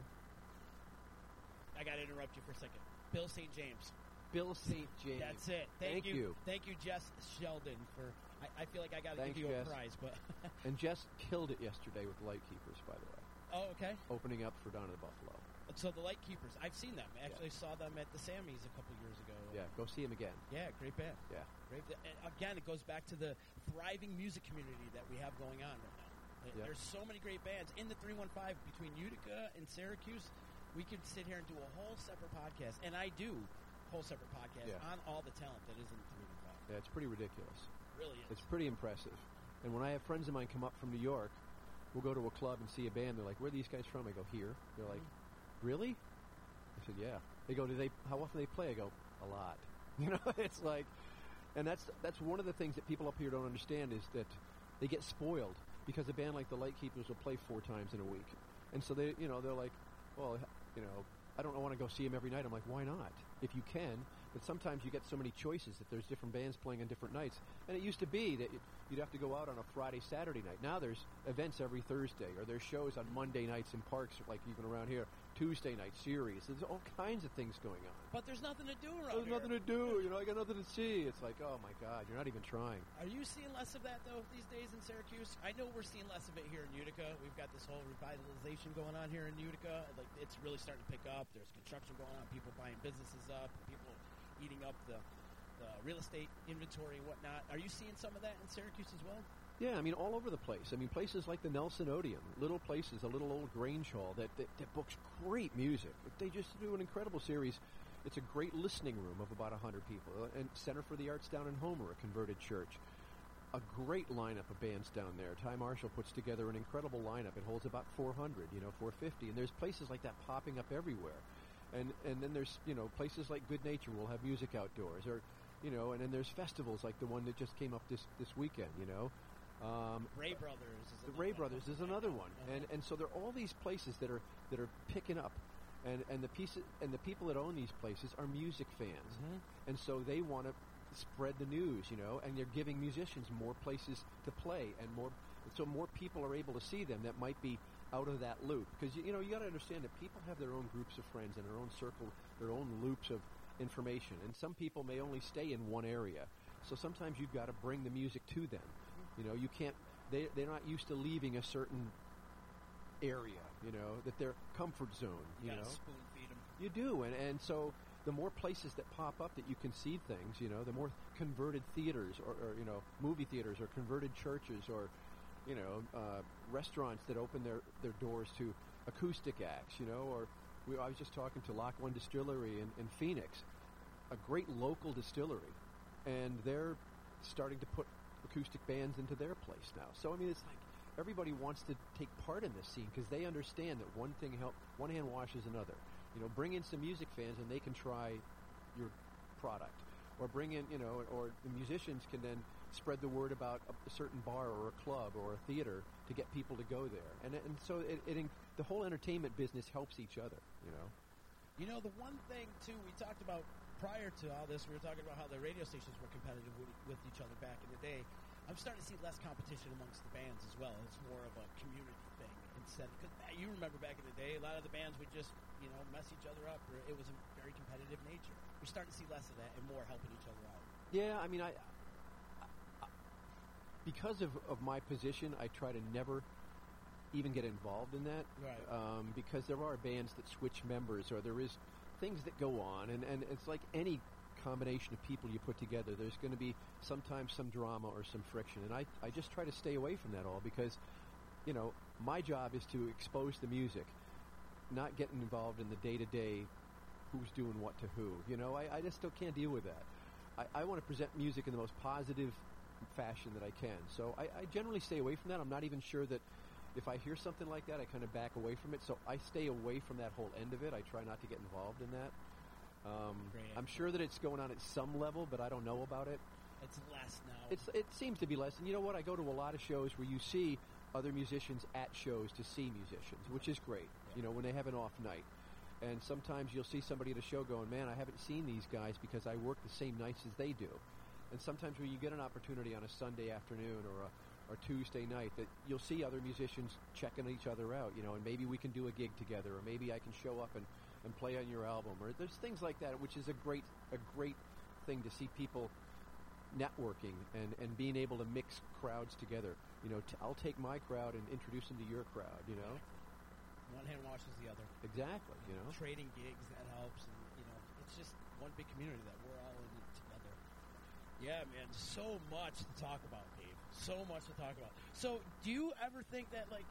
I got to interrupt you for a second. Bill St. James. Bill St. James. That's it. Thank, Thank you. Thank you, Jess Sheldon, for. I, I feel like I got to give you Jess. a prize, but. And Jess killed it yesterday with Lightkeepers, by the way, oh, okay. opening up for Dawn of the Buffalo. So the Light Keepers, I've seen them. I actually saw them at the Sammys a couple years ago. Yeah, go see them again. Yeah, great band. Yeah. Great. Again, it goes back to the thriving music community that we have going on right now. There- Yeah. There's so many great bands in the 315 between Utica and Syracuse. We could sit here and do a whole separate podcast, and I do whole separate podcast Yeah. on all the talent that is in the 315. Yeah, it's pretty ridiculous. It really is. It's pretty impressive. And when I have friends of mine come up from New York, we'll go to a club and see a band. They're like, "Where are these guys from?" I go, "Here." They're like, mm-hmm. "Really?" I said, "Yeah." They go, "Do they? How often they play?" I go, "A lot." You know, it's like, and that's that's one of the things that people up here don't understand is that they get spoiled because a band like the Lightkeepers will play four times in a week, and so they, you know, they're like, "Well, you know, I don't want to go see them every night." I'm like, "Why not? If you can." But sometimes you get so many choices that there's different bands playing on different nights. And it used to be that you'd have to go out on a Friday, Saturday night. Now there's events every Thursday, or there's shows on Monday nights in parks, like even around here. Tuesday night series. There's all kinds of things going on. But there's nothing to do around There's here. nothing to do. You know, I got nothing to see. It's like, oh my God, you're not even trying. Are you seeing less of that though these days in Syracuse? I know we're seeing less of it here in Utica. We've got this whole revitalization going on here in Utica. Like it's really starting to pick up. There's construction going on. People buying businesses up. People eating up the, the real estate inventory and whatnot. Are you seeing some of that in Syracuse as well? Yeah, I mean, all over the place. I mean, places like the Nelson Odeon, little places, a little old Grange Hall that, that, that books great music. They just do an incredible series. It's a great listening room of about 100 people. Uh, And Center for the Arts down in Homer, a converted church. A great lineup of bands down there. Ty Marshall puts together an incredible lineup. It holds about 400, you know, 450. And there's places like that popping up everywhere. And, and then there's, you know, places like Good Nature will have music outdoors. Or, you know, and then there's festivals like the one that just came up this, this weekend, you know. Um, Ray Brothers. Is the Ray one. Brothers is another one, and and so there are all these places that are that are picking up, and and the pieces and the people that own these places are music fans, Mhm. and so they want to spread the news, you know, and they're giving musicians more places to play and more, so more people are able to see them that might be out of that loop because you, you know you got to understand that people have their own groups of friends and their own circle, their own loops of information, and some people may only stay in one area, so sometimes you've got to bring the music to them. You know, you can't. They they're not used to leaving a certain area. You know that their comfort zone. You, You, know, spoon feed them. you do, and and so the more places that pop up that you can see things, you know, the more converted theaters or, or you know movie theaters or converted churches or you know uh, restaurants that open their their doors to acoustic acts. You know, or we, I was just talking to Lock One Distillery in, in Phoenix, a great local distillery, and they're starting to put acoustic bands into their place now. So I mean, it's like everybody wants to take part in this scene because they understand that one thing help one hand washes another. You know, bring in some music fans and they can try your product, or bring in you know, or the musicians can then spread the word about a, certain bar or a club or a theater to get people to go there. And and so it, it the whole entertainment business helps each other. You know. You know, the one thing too we talked about prior to all this, we were talking about how the radio stations were competitive with, with each other back in the day. I'm starting to see less competition amongst the bands as well. It's more of a community thing instead. Because you remember back in the day, a lot of the bands would just you know mess each other up. Or it was a very competitive nature. We're starting to see less of that and more helping each other out. Yeah, I mean, I, I because of, of my position, I try to never even get involved in that. Right. Um, because there are bands that switch members, or there is things that go on, and, and it's like any combination of people you put together. There's going to be sometimes some drama or some friction, and I I just try to stay away from that all because, you know, my job is to expose the music, not getting involved in the day to day who's doing what to who. You know, I, I just still can't deal with that. I, I want to present music in the most positive fashion that I can. So I, I generally stay away from that. I'm not even sure that if I hear something like that, I kind of back away from it. So I stay away from that whole end of it. I try not to get involved in that. Um, I'm sure that it's going on at some level, but I don't know about it. It's less now. It's it seems to be less. And you know what? I go to a lot of shows where you see other musicians at shows to see musicians, which is great. You know, when they have an off night. And sometimes you'll see somebody at a show going, "Man, I haven't seen these guys because I work the same nights as they do." And sometimes when you get an opportunity on a Sunday afternoon or a or Tuesday night that you'll see other musicians checking each other out, you know, and maybe we can do a gig together or maybe I can show up and, and play on your album or there's things like that which is a great a great thing to see people networking and, and being able to mix crowds together. You know, t- I'll take my crowd and introduce them to your crowd. You know, One hand washes the other. exactly. You know, Trading gigs that helps, and you know, it's just one big community that we're all in together. Yeah, man, so much to talk about, Dave. So much to talk about. So, do you ever think that, like,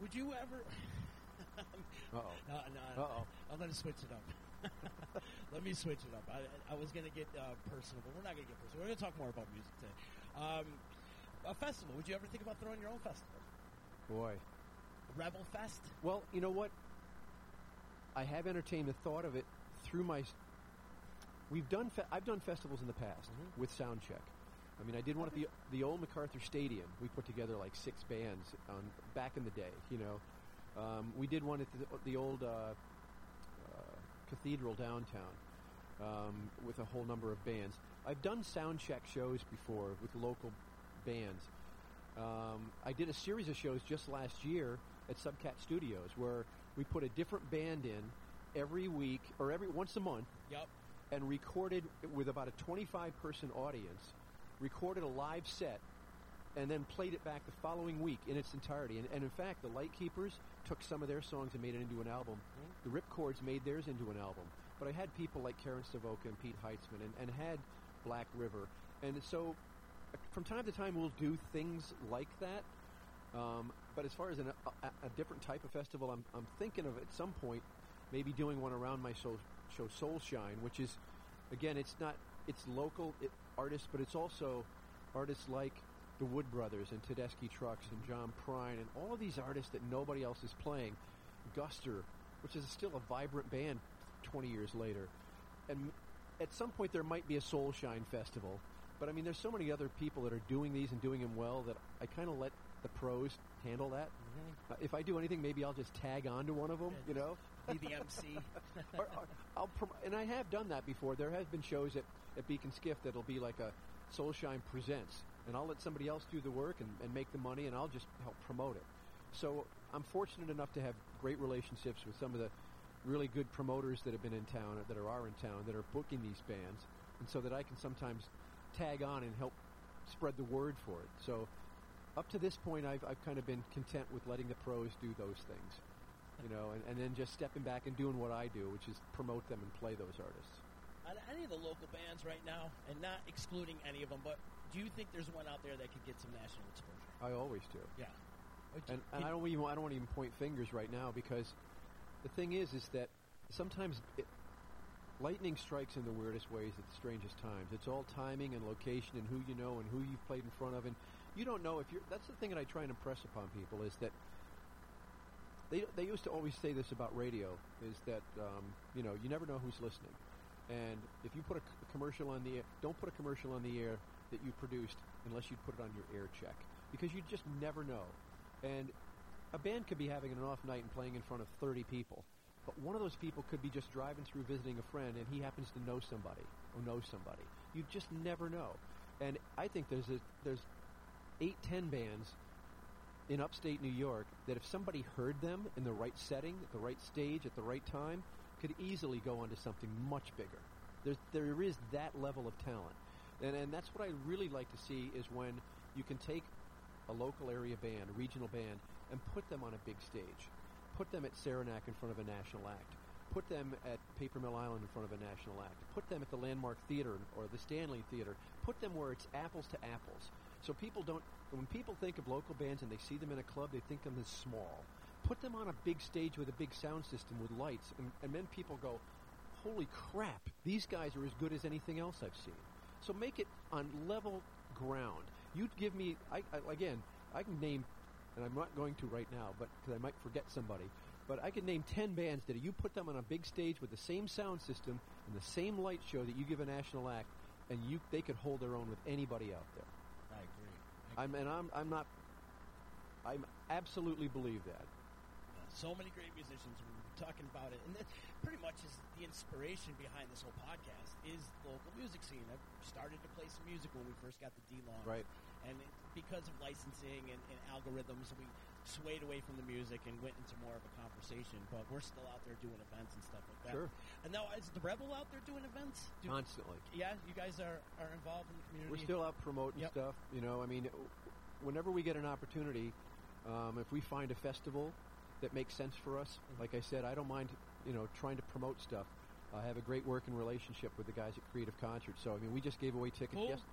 would you ever? Uh-oh. No, no. I'm gonna switch it up. Let me switch it up. I, I was gonna get uh, personal, but we're not gonna get personal. We're gonna talk more about music today. Um, a festival. Would you ever think about throwing your own festival? boy. Rebel Fest. Well, you know what? I have entertained the thought of it through my. We've done. Fe- I've done festivals in the past Mhm. with Soundcheck. I mean, I did one at the the old MacArthur Stadium. We put together like six bands on back in the day. You know, um, we did one at the, the old uh, uh, cathedral downtown um, with a whole number of bands. I've done Soundcheck shows before with local bands. Um, I did a series of shows just last year at Subcat Studios where we put a different band in every week or every once a month Yep. and recorded with about a 25 person audience, recorded a live set, and then played it back the following week in its entirety. And, and in fact, the Lightkeepers took some of their songs and made it into an album. The Ripcords made theirs into an album. But I had people like Karen Savoca and Pete Heitzman and, and had Black River. And so uh, from time to time, we'll do things like that. Um, but as far as an, a, a different type of festival, I'm, I'm thinking of at some point maybe doing one around my soul, show Soul Shine, which is, again, it's not, it's local it, artists, but it's also artists like the Wood Brothers and Tedeschi Trucks and John Prine and all of these artists that nobody else is playing. Guster, which is still a vibrant band 20 years later. And at some point there might be a Soul Shine festival. But I mean, there's so many other people that are doing these and doing them well that I kind of let the pros handle that. Uh, if I do anything, maybe I'll just tag on to one of them, you know? Be the MC. or, or I'll prom- and I have done that before. There have been shows at, at Beak and Skiff that'll be like a Soulshine Presents, and I'll let somebody else do the work and, and make the money, and I'll just help promote it. So I'm fortunate enough to have great relationships with some of the really good promoters that have been in town, that are, are in town, that are booking these bands, and so that I can sometimes tag on and help spread the word for it. So up to this point, I've, I've kind of been content with letting the pros do those things you know, and, and then just stepping back and doing what I do, which is promote them and play those artists. On any of the local bands right now, and not excluding any of them, but do you think there's one out there that could get some national exposure? I always do, Yeah. and, and I don't even I don't even point fingers right now because the thing is is that sometimes it, lightning strikes in the weirdest ways at the strangest times. It's all timing and location and who you know and who you've played in front of, and you don't know if you're. That's the thing that I try and impress upon people is that they they used to always say this about radio is that um, you know you never know who's listening, and if you put a, commercial on the air, don't put a commercial on the air that you produced unless you put it on your air check because you just never know, and a band could be having an off night and playing in front of 30 people, but one of those people could be just driving through visiting a friend and he happens to know somebody or know somebody. You just never know, and I think there's a, there's eight ten bands in upstate New York that if somebody heard them in the right setting, at the right stage, at the right time, could easily go on to something much bigger. There's, there is that level of talent. And, and that's what I really like to see is when you can take a local area band, a regional band, and put them on a big stage. Put them at Saranac in front of a national act. Put them at Paper Mill Island in front of a national act. Put them at the Landmark Theater or the Stanley Theater. Put them where it's apples to apples. So people don't, when people think of local bands and they see them in a club, they think of them as small. Put them on a big stage with a big sound system with lights, and, and then people go, holy crap, these guys are as good as anything else I've seen. So make it on level ground. You'd give me, I, I again, I can name, and I'm not going to right now, but because I might forget somebody. But I could name ten bands that you put them on a big stage with the same sound system and the same light show that you give a national act, and you they could hold their own with anybody out there. I agree. I'm and I'm I'm not, I'm absolutely believe that. So many great musicians. We were talking about it, and that pretty much is the inspiration behind this whole podcast is the local music scene. I started to play some music when we first got the D Long, Right. And it, because of licensing and, and algorithms, we swayed away from the music and went into more of a conversation. But we're still out there doing events and stuff like that. Sure. And now is the Rebel out there doing events? Do, Constantly. yeah, you guys are, are involved in the community. We're still out promoting Yep. stuff. You know, I mean, whenever we get an opportunity, um, if we find a festival that makes sense for us, Mm-hmm. like I said, I don't mind, you know, trying to promote stuff. I have a great working relationship with the guys at Creative Concerts. So, I mean, we just gave away tickets. Cool. Yes,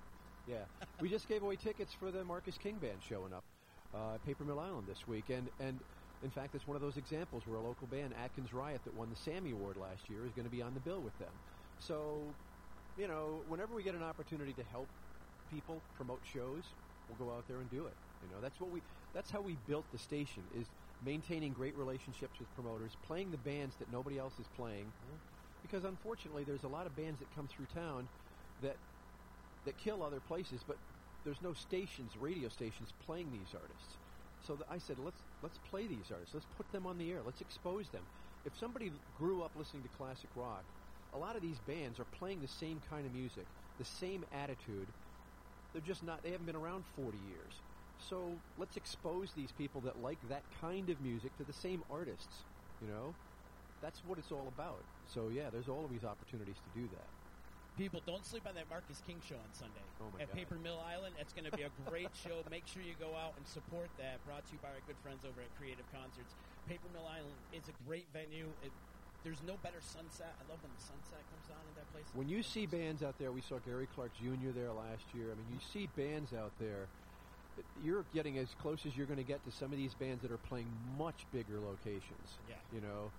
yeah, we just gave away tickets for the Marcus King Band showing up, uh, at Paper Mill Island this week, and and in fact, it's one of those examples where a local band, Atkins Riot, that won the Sammy Award last year, is going to be on the bill with them. So, you know, whenever we get an opportunity to help people promote shows, we'll go out there and do it. You know, that's what we. That's how we built the station is maintaining great relationships with promoters, playing the bands that nobody else is playing. Mm-hmm. Because unfortunately, there's a lot of bands that come through town that that kill other places, but there's no stations, radio stations, playing these artists. So th- I said, let's let's play these artists. Let's put them on the air. Let's expose them. If somebody grew up listening to classic rock, a lot of these bands are playing the same kind of music, the same attitude. They're just not. They haven't been around 40 years. So let's expose these people that like that kind of music to the same artists. You know, that's what it's all about. So yeah, there's always opportunities to do that. People, don't sleep on that Marcus King show on Sunday Oh, at God. Paper Mill Island. It's going to be a great show. Make sure you go out and support that. Brought to you by our good friends over at Creative Concerts. Paper Mill Island is a great venue. It, there's no better sunset. I love when the sunset comes on in that place. When you see bands out there, we saw Gary Clark Jr. there last year. I mean, you see bands out there. You're getting as close as you're going to get to some of these bands that are playing much bigger locations. Yeah. You know,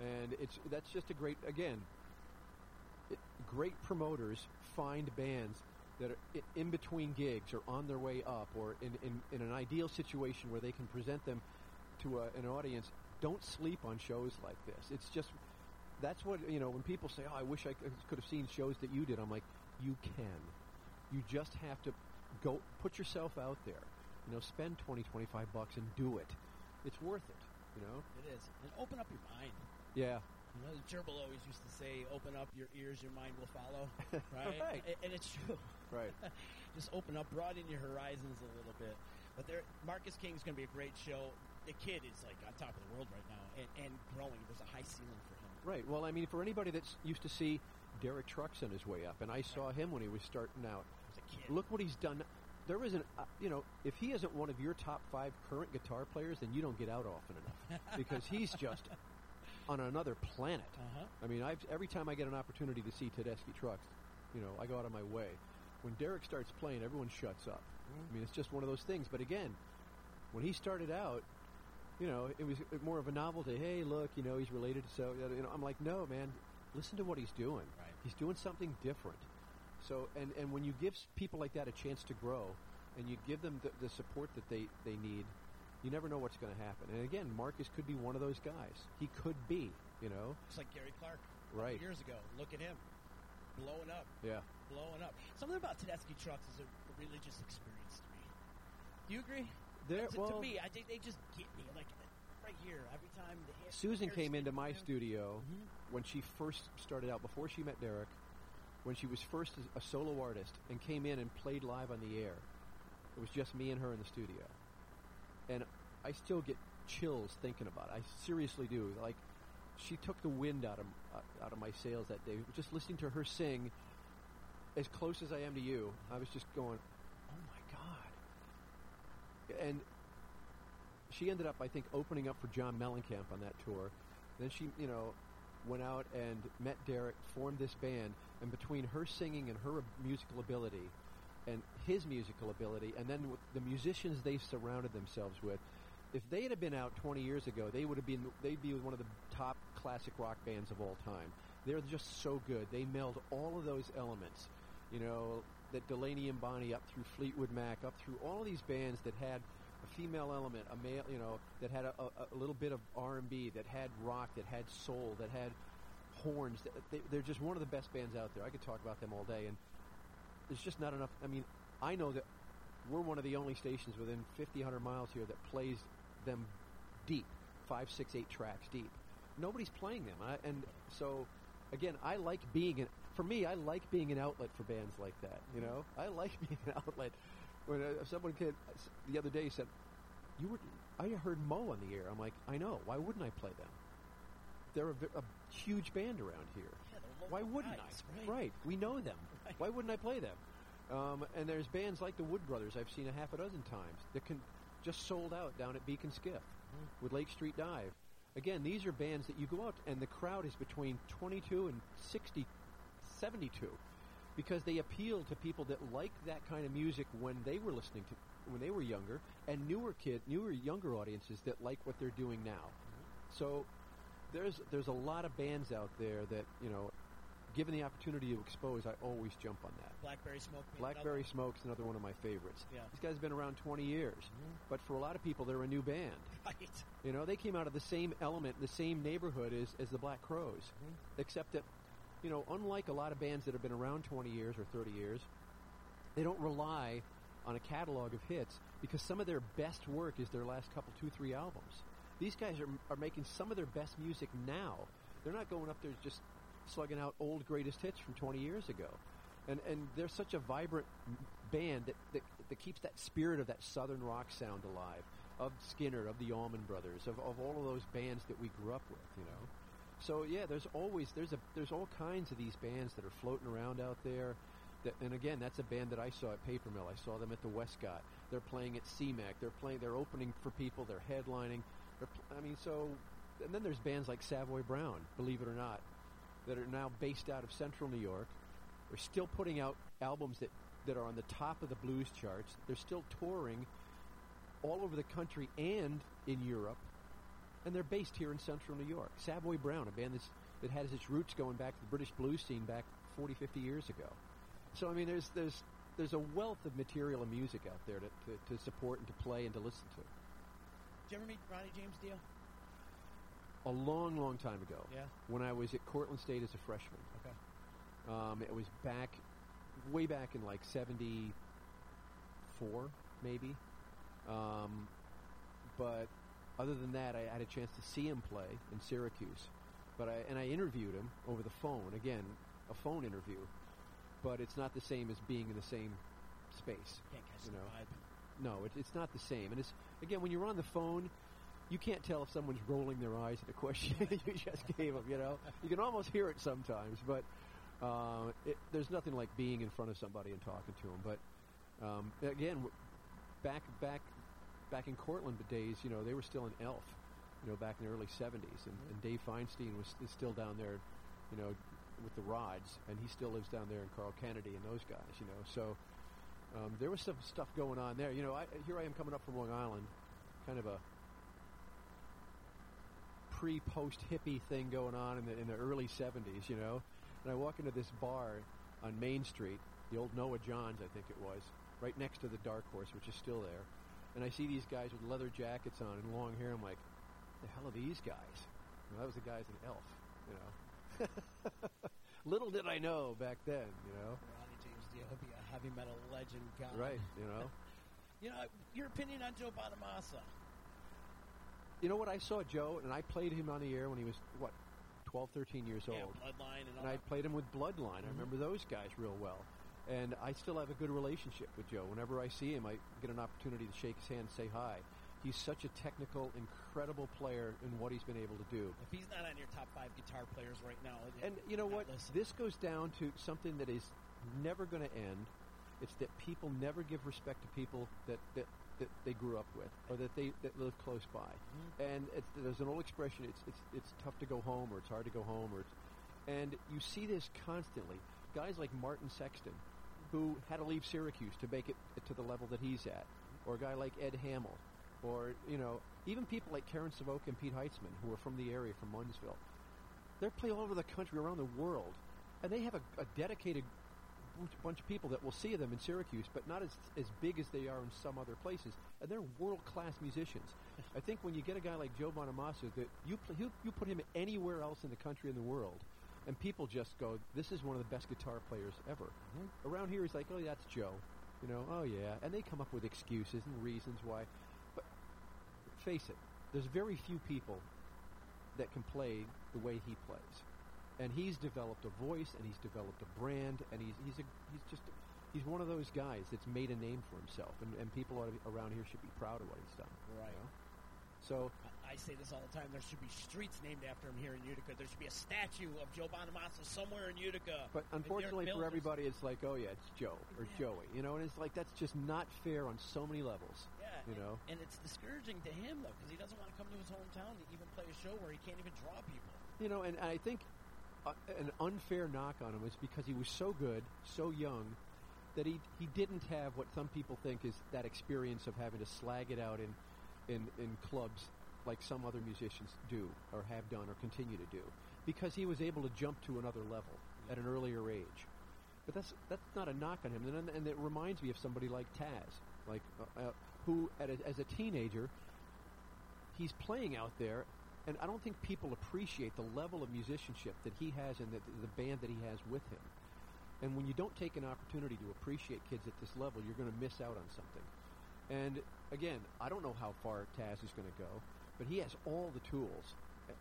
and it's that's just a great again. It, great promoters find bands that are in between gigs or on their way up or in, in, in an ideal situation where they can present them to a, an audience. Don't sleep on shows like this. It's just that's what you know when people say, "Oh, I wish I could have seen shows that you did." I'm like, "You can. You just have to go put yourself out there. You know, spend 20, 25 bucks and do it. It's worth it. You know? It is. And open up your mind. Yeah. You know, Gerbil always used to say, "Open up your ears, your mind will follow." Right? Right. A- And it's true. Right. Just open up, broaden your horizons a little bit. But there, Marcus King's going to be a great show. The kid is like on top of the world right now, and, and growing. There's a high ceiling for him. Right. Well, I mean, for anybody that's used to see Derek Trucks on his way up, and I saw him when he was starting out. Kid, Look what he's done. There isn't, uh, you know, if he isn't one of your top five current guitar players, then you don't get out often enough because he's just on another planet. Uh-huh. I mean, I've, every time I get an opportunity to see Tedeschi Trucks, you know, I go out of my way. When Derek starts playing, everyone shuts up. I mean, it's just one of those things. But again, when he started out, you know, it was more of a novelty. Hey, look, you know, he's related to so. You know, I'm like, no, man, listen to what he's doing. Right. He's doing something different. So, and and when you give people like that a chance to grow, and you give them the, the support that they they need, you never know what's going to happen. And again, Marcus could be one of those guys. He could be, you know. It's like Gary Clark, Right. Years ago, look at him, blowing up, Yeah. blowing up. Something about Tedeschi trucks is a religious experience to me. Do you agree? There, to, well, to me, I think they just get me like right here every time. Susan came into my studio Mhm. when she first started out, before she met Derek, when she was first a solo artist, and came in and played live on the air. It was just me and her in the studio, and I still get chills thinking about it. I seriously do. Like, she took the wind out of uh, out of my sails that day. Just listening to her sing, as close as I am to you, I was just going, "Oh my god!" And she ended up, I think, opening up for John Mellencamp on that tour. Then she, you know, went out and met Derek, formed this band, and between her singing and her musical ability, and his musical ability, and then the musicians they surrounded themselves with, if they'd have been out 20 years ago, they would have been they'd be one of the top classic rock bands of all time. They're just so good. They meld all of those elements. You know, that Delaney and Bonnie up through Fleetwood Mac, up through all of these bands that had a female element, a male, you know, that had a, a, a little bit of R and B, that had rock, that had soul, that had horns. They're just one of the best bands out there. I could talk about them all day, and there's just not enough. I mean, I know that we're one of the only stations within 50, 100 miles here that plays them deep, five, six, eight tracks deep. Nobody's playing them, and, I, and so again, I like being an. For me, I like being an outlet for bands like that. You know, I like being an outlet. When uh, someone kid the other day said, "You were," I heard Mo on the air. I'm like, I know. Why wouldn't I play them? They're a, a huge band around here. Yeah, Why wouldn't guys, I? Right. We know them. Right. Why wouldn't I play them? Um, and there's bands like the Wood Brothers I've seen a half a dozen times that can just sold out down at Beak and Skiff Mm-hmm. with Lake Street Dive. Again, these are bands that you go out and the crowd is between 22 and 60, 72 because they appeal to people that like that kind of music when they were listening to when they were younger and newer kid newer younger audiences that like what they're doing now. So there's there's a lot of bands out there that, you know, given the opportunity to expose, I always jump on that. Blackberry Smoke. Blackberry another Smoke's another one of my favorites. Yeah. These guys have been around 20 years, mm-hmm. but for a lot of people, they're a new band. Right. You know, they came out of the same element, the same neighborhood as, as the Black Crowes, mm-hmm. except that, you know, unlike a lot of bands that have been around 20 years or 30 years, they don't rely on a catalog of hits because some of their best work is their last couple, two, three albums. These guys are, are making some of their best music now. They're not going up there just slugging out old greatest hits from 20 years ago. And, and they're such a vibrant band that, that, that keeps that spirit of that southern rock sound alive, of Skynyrd, of the Allman Brothers, of, of all of those bands that we grew up with, you know. So yeah, there's always there's a there's all kinds of these bands that are floating around out there. That, and again, that's a band that I saw at Paper Mill. I saw them at the Westcott. They're playing at CMAC. They're playing. They're opening for people. They're headlining. I mean, so and then there's bands like Savoy Brown, believe it or not, that are now based out of Central New York. They're still putting out albums that that are on the top of the blues charts. They're still touring all over the country and in Europe and they're based here in central New York. Savoy Brown, a band that's, that has its roots going back to the British blues scene back 40, 50 years ago. So I mean, there's there's there's a wealth of material and music out there to, to, to support and to play and to listen to. Did you ever meet Ronnie James Dio? A long, long time ago, Yeah. when I was at Cortland State as a freshman, Okay. um, it was back, way back in like '74, maybe. Um, but other than that, I had a chance to see him play in Syracuse. But I and I interviewed him over the phone. Again, a phone interview. But it's not the same as being in the same space. Can't catch You the know. vibe. No, it, it's not the same. And it's again when you're on the phone, you can't tell if someone's rolling their eyes at a question you just gave them. You know, you can almost hear it sometimes, but uh, it, there's nothing like being in front of somebody and talking to them. But um, again, back back back in Cortland days, you know, they were still in Elf. You know, back in the early '70s, and, and Dave Feinstein was is still down there. You know, with the Rods, and he still lives down there in Carl Canedy and those guys. You know, so um, there was some stuff going on there. You know, I, here I am coming up from Long Island, kind of a pre-post hippie thing going on in the in the early '70s. You know, and I walk into this bar on Main Street, the old Noah Johns, I think it was, right next to the Dark Horse, which is still there. And I see these guys with leather jackets on and long hair. I'm like, the hell are these guys? And that was the guys in Elf. You know. Little did I know back then. You know. Ronnie James Dio would be a heavy metal legend guy. Right. You know. You know, your opinion on Joe Bonamassa? You know what? I saw Joe, and I played him on the air when he was what, 12, 13 years Yeah, old, Bloodline and and I played him with Bloodline. I Mhm. remember those guys real well, and I still have a good relationship with Joe. Whenever I see him, I get an opportunity to shake his hand, and say hi. He's such a technical, incredible player in what he's been able to do. If he's not on your top five guitar players right now, And you know what? This goes down to something that is never going to end. It's that people never give respect to people that, that, that they grew up with or that they that live close by. Mm-hmm. And it's, there's an old expression: it's, it's it's tough to go home, or it's hard to go home, or it's, and you see this constantly. Guys like Martin Sexton, who had to leave Syracuse to make it to the level that he's at, or a guy like Ed Hamell, or you know even people like Karen Savoca and Pete Heitzman, who are from the area from Munnsville they play all over the country, around the world, and they have a, a dedicated bunch, bunch of people that will see them in Syracuse, but not as as big as they are in some other places. And they're world class musicians. I think when you get a guy like Joe Bonamassa, that you pl- you, you put him anywhere else in the country in the world, and people just go, "This is one of the best guitar players ever." Mm-hmm. Around here, he's like, "Oh, that's Joe," you know. Oh yeah, and they come up with excuses and reasons why. But face it, there's very few people that can play the way he plays, and he's developed a voice and he's developed a brand, and he's he's a, he's just he's one of those guys that's made a name for himself, and, and people around here should be proud of what he's done. Right. So I say this all the time. There should be streets named after him here in Utica. There should be a statue of Joe Bonamassa somewhere in Utica. But unfortunately for everybody, it's like, oh yeah, it's Joe or Yeah. Joey, you know, and it's like that's just not fair on so many levels. Yeah, you and, know. and it's discouraging to him though because he doesn't want to come to his hometown to even play a show where he can't even draw people. You know, and, and I think an unfair knock on him is because he was so good, so young, that he he didn't have what some people think is that experience of having to slag it out in in, in clubs like some other musicians do or have done or continue to do, because he was able to jump to another level at an earlier age. But that's that's not a knock on him, and, and it reminds me of somebody like Taz, like uh, uh, who a, as a teenager he's playing out there, and I don't think people appreciate the level of musicianship that he has and the, the band that he has with him. And when you don't take an opportunity to appreciate kids at this level, you're going to miss out on something. And again, I don't know how far Taz is going to go, but he has all the tools,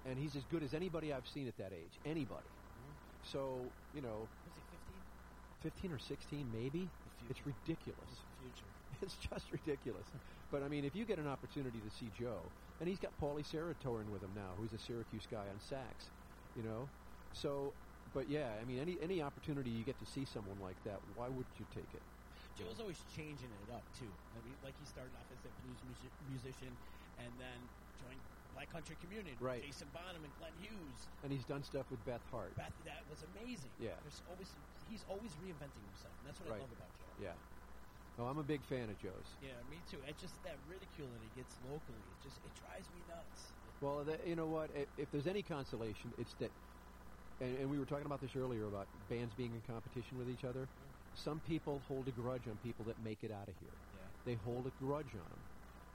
and he's as good as anybody I've seen at that age. Anybody. Mm-hmm. So you know, Was he 15? 15 or 16, maybe. It's ridiculous. This is the future. It's just ridiculous. But I mean, if you get an opportunity to see Joe, and he's got Paulie Cerra touring with him now, who's a Syracuse guy on sax, you know. So, but yeah, I mean, any any opportunity you get to see someone like that, why wouldn't you take it? Joe's always changing it up too. I mean, like he started off as a blues music- musician, and then joined Black Country Communion, Right. Jason Bonham and Glenn Hughes. And he's done stuff with Beth Hart. Beth, that was amazing. Yeah. There's always he's always reinventing himself. And that's what Right. I love about Joe. Yeah. No, I'm a big fan of Joe's. Yeah, me too. It's just that ridicule that he gets locally. It just it drives me nuts. Well, that, you know what? If, if there's any consolation, it's that, and, and we were talking about this earlier about bands being in competition with each other. Some people hold a grudge on people that make it out of here. Yeah. They hold a grudge on them,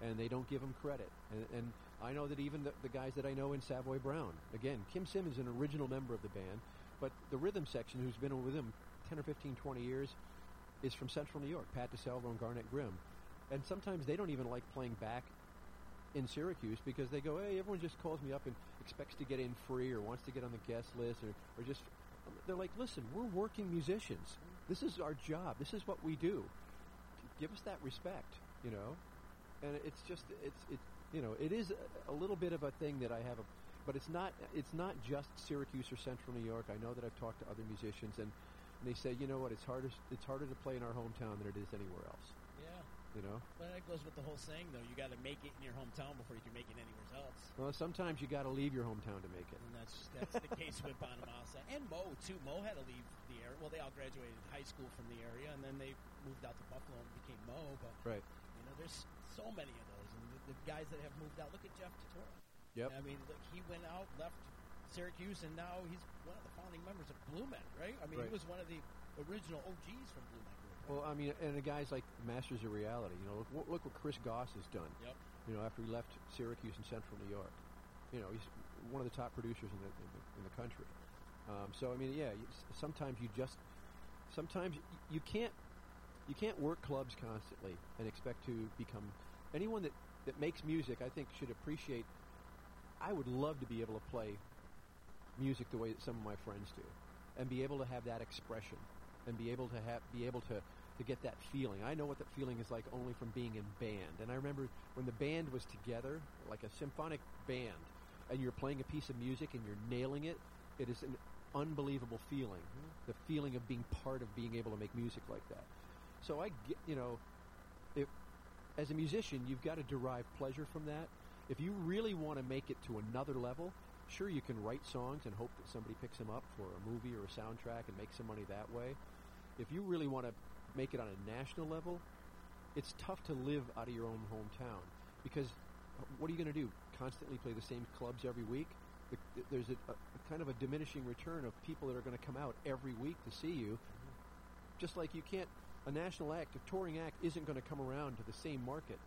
and they don't give them credit. And, and I know that even the, the guys that I know in Savoy Brown, again, Kim Simmonds is an original member of the band, but the rhythm section, who's been with him 10 or 15, 20 years, is from Central New York, Pat DeSalvo and Garnet Grimm. And sometimes they don't even like playing back in Syracuse because they go, hey, everyone just calls me up and expects to get in free or wants to get on the guest list or, or just. They're like, listen, we're working musicians. This is our job. This is what we do. Give us that respect, you know. And it's just, it's, it, you know, it is a, a little bit of a thing that I have a, but it's not, it's not just Syracuse or Central New York. I know that I've talked to other musicians and, and they say, you know what, it's harder, it's harder to play in our hometown than it is anywhere else. Yeah. You know. But that goes with the whole saying though. You got to make it in your hometown before you can make it anywhere else. Well, sometimes you got to leave your hometown to make it. And that's that's the case with Bonamassa and Mo too. Mo had to leave the area. Well, they all graduated high school from the area, and then they moved out to Buffalo and became Mo. But Right. you know, there's so many of those, and the, the guys that have moved out. Look at Jeff Tortora. Yep. I mean, look, he went out, left Syracuse, and now he's one of the founding members of Blue Men, right? I mean, Right. he was one of the original OGs from Blue Men Group. right? Well, I mean, and the guys like Masters of Reality. You know, look, look what Chris Goss has done. Yep. You know, after he left Syracuse and Central New York, you know, he's one of the top producers in the in the, in the country. Um, so I mean, yeah, you, sometimes you just sometimes y- you can't you can't work clubs constantly and expect to become anyone that that makes music. I think should appreciate. I would love to be able to play music the way that some of my friends do, and be able to have that expression, and be able to have be able to to get that feeling. I know what that feeling is like only from being in band. And I remember when the band was together, like a symphonic band, and you're playing a piece of music and you're nailing it. It is an unbelievable feeling. The feeling of being part of being able to make music like that. So I get, you know, if as a musician, you've got to derive pleasure from that. If you really want to make it to another level, sure you can write songs and hope that somebody picks them up for a movie or a soundtrack and make some money that way. If you really want to make it on a national level, it's tough to live out of your own hometown because what are you going to do? Constantly play the same clubs every week? The, the- there's a, a, a kind of a diminishing return of people that are going to come out every week to see you. Just like you can't, a national act, a touring act, isn't going to come around to the same market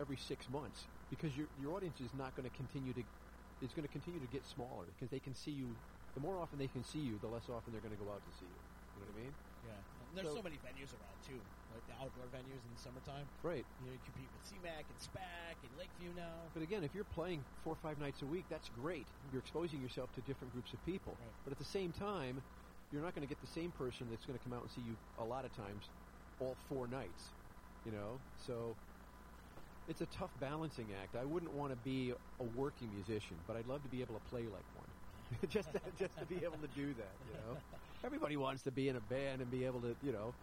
every six months because your your audience is not going to continue to is going to continue to get smaller because they can see you. The more often they can see you, the less often they're going to go out to see you. You know what I mean? Yeah. And there's so, So- many venues around too, like the outdoor venues in the summertime. Right. You know, you compete with CMAC and SPAC and Lakeview now. But again, if you're playing four or five nights a week, that's great. You're exposing yourself to different groups of people. Right. But at the same time, you're not going to get the same person that's going to come out and see you a lot of times all four nights. You know? So it's a tough balancing act. I wouldn't want to be a working musician, but I'd love to be able to play like one. just to, just to be able to do that, you know. Everybody wants to be in a band and be able to, you know,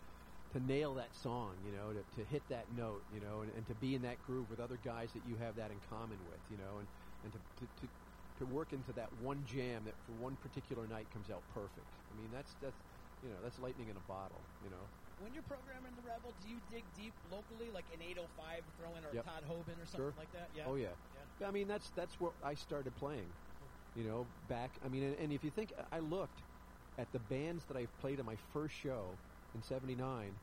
to nail that song, you know, to, to hit that note, you know, and, and to be in that groove with other guys that you have that in common with, you know, and, and to, to, to, to work into that one jam that for one particular night comes out perfect. I mean, that's, that's, you know, that's lightning in a bottle, you know. When you're programming the Rebel, do you dig deep locally, like an 805 throw in oh or Yep. Todd Hobin or something Sure. like that? Yeah. Oh yeah. Yeah. I mean that's that's where I started playing. You know, back. I mean, and, and if you think, I looked at the bands that I played at my first show in '79.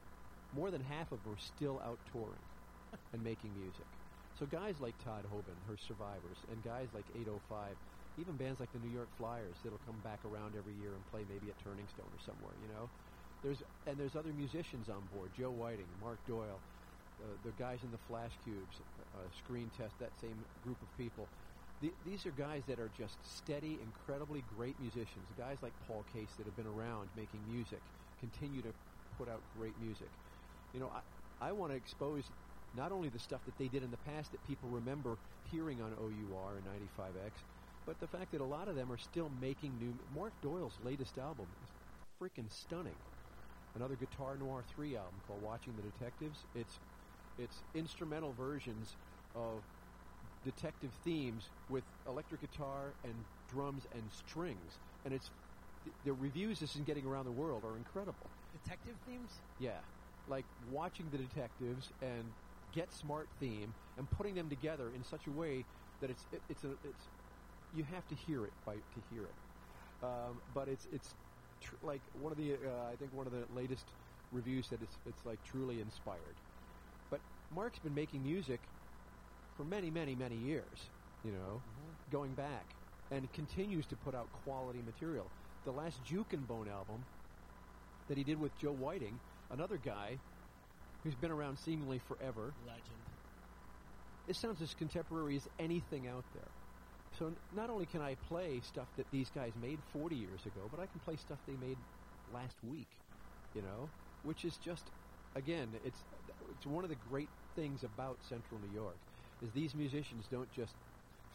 More than half of them were still out touring and making music. So guys like Todd Hobin, her Survivors, and guys like 805, even bands like the New York Flyers that'll come back around every year and play maybe at Turning Stone or somewhere. You know, there's and there's other musicians on board. Joe Whiting, Mark Doyle, uh, the guys in the Flash Cubes, uh, Screen Test, that same group of people. The, these are guys that are just steady, incredibly great musicians. Guys like Paul Case that have been around making music, continue to put out great music. You know, I, I want to expose not only the stuff that they did in the past that people remember hearing on OUR and 95X, but the fact that a lot of them are still making new. Mark Doyle's latest album is freaking stunning. Another Guitar Noir 3 album called Watching the Detectives. It's it's instrumental versions of detective themes with electric guitar and drums and strings, and it's the, the reviews this is getting around the world are incredible. Detective themes? Yeah, like watching the detectives and Get Smart theme and putting them together in such a way that it's it, it's a it's you have to hear it by to hear it. Um, but it's it's tr- like one of the uh, I think one of the latest reviews said it's it's like truly inspired. But Mark's been making music for many many many years, you know, going back, and continues to put out quality material. The last Juke and Bone album that he did with Joe Whiting, another guy who's been around seemingly forever. Legend. It sounds as contemporary as anything out there. So not only can I play stuff that these guys made 40 years ago, but I can play stuff they made last week, you know, which is just, again, it's it's one of the great things about Central New York is these musicians don't just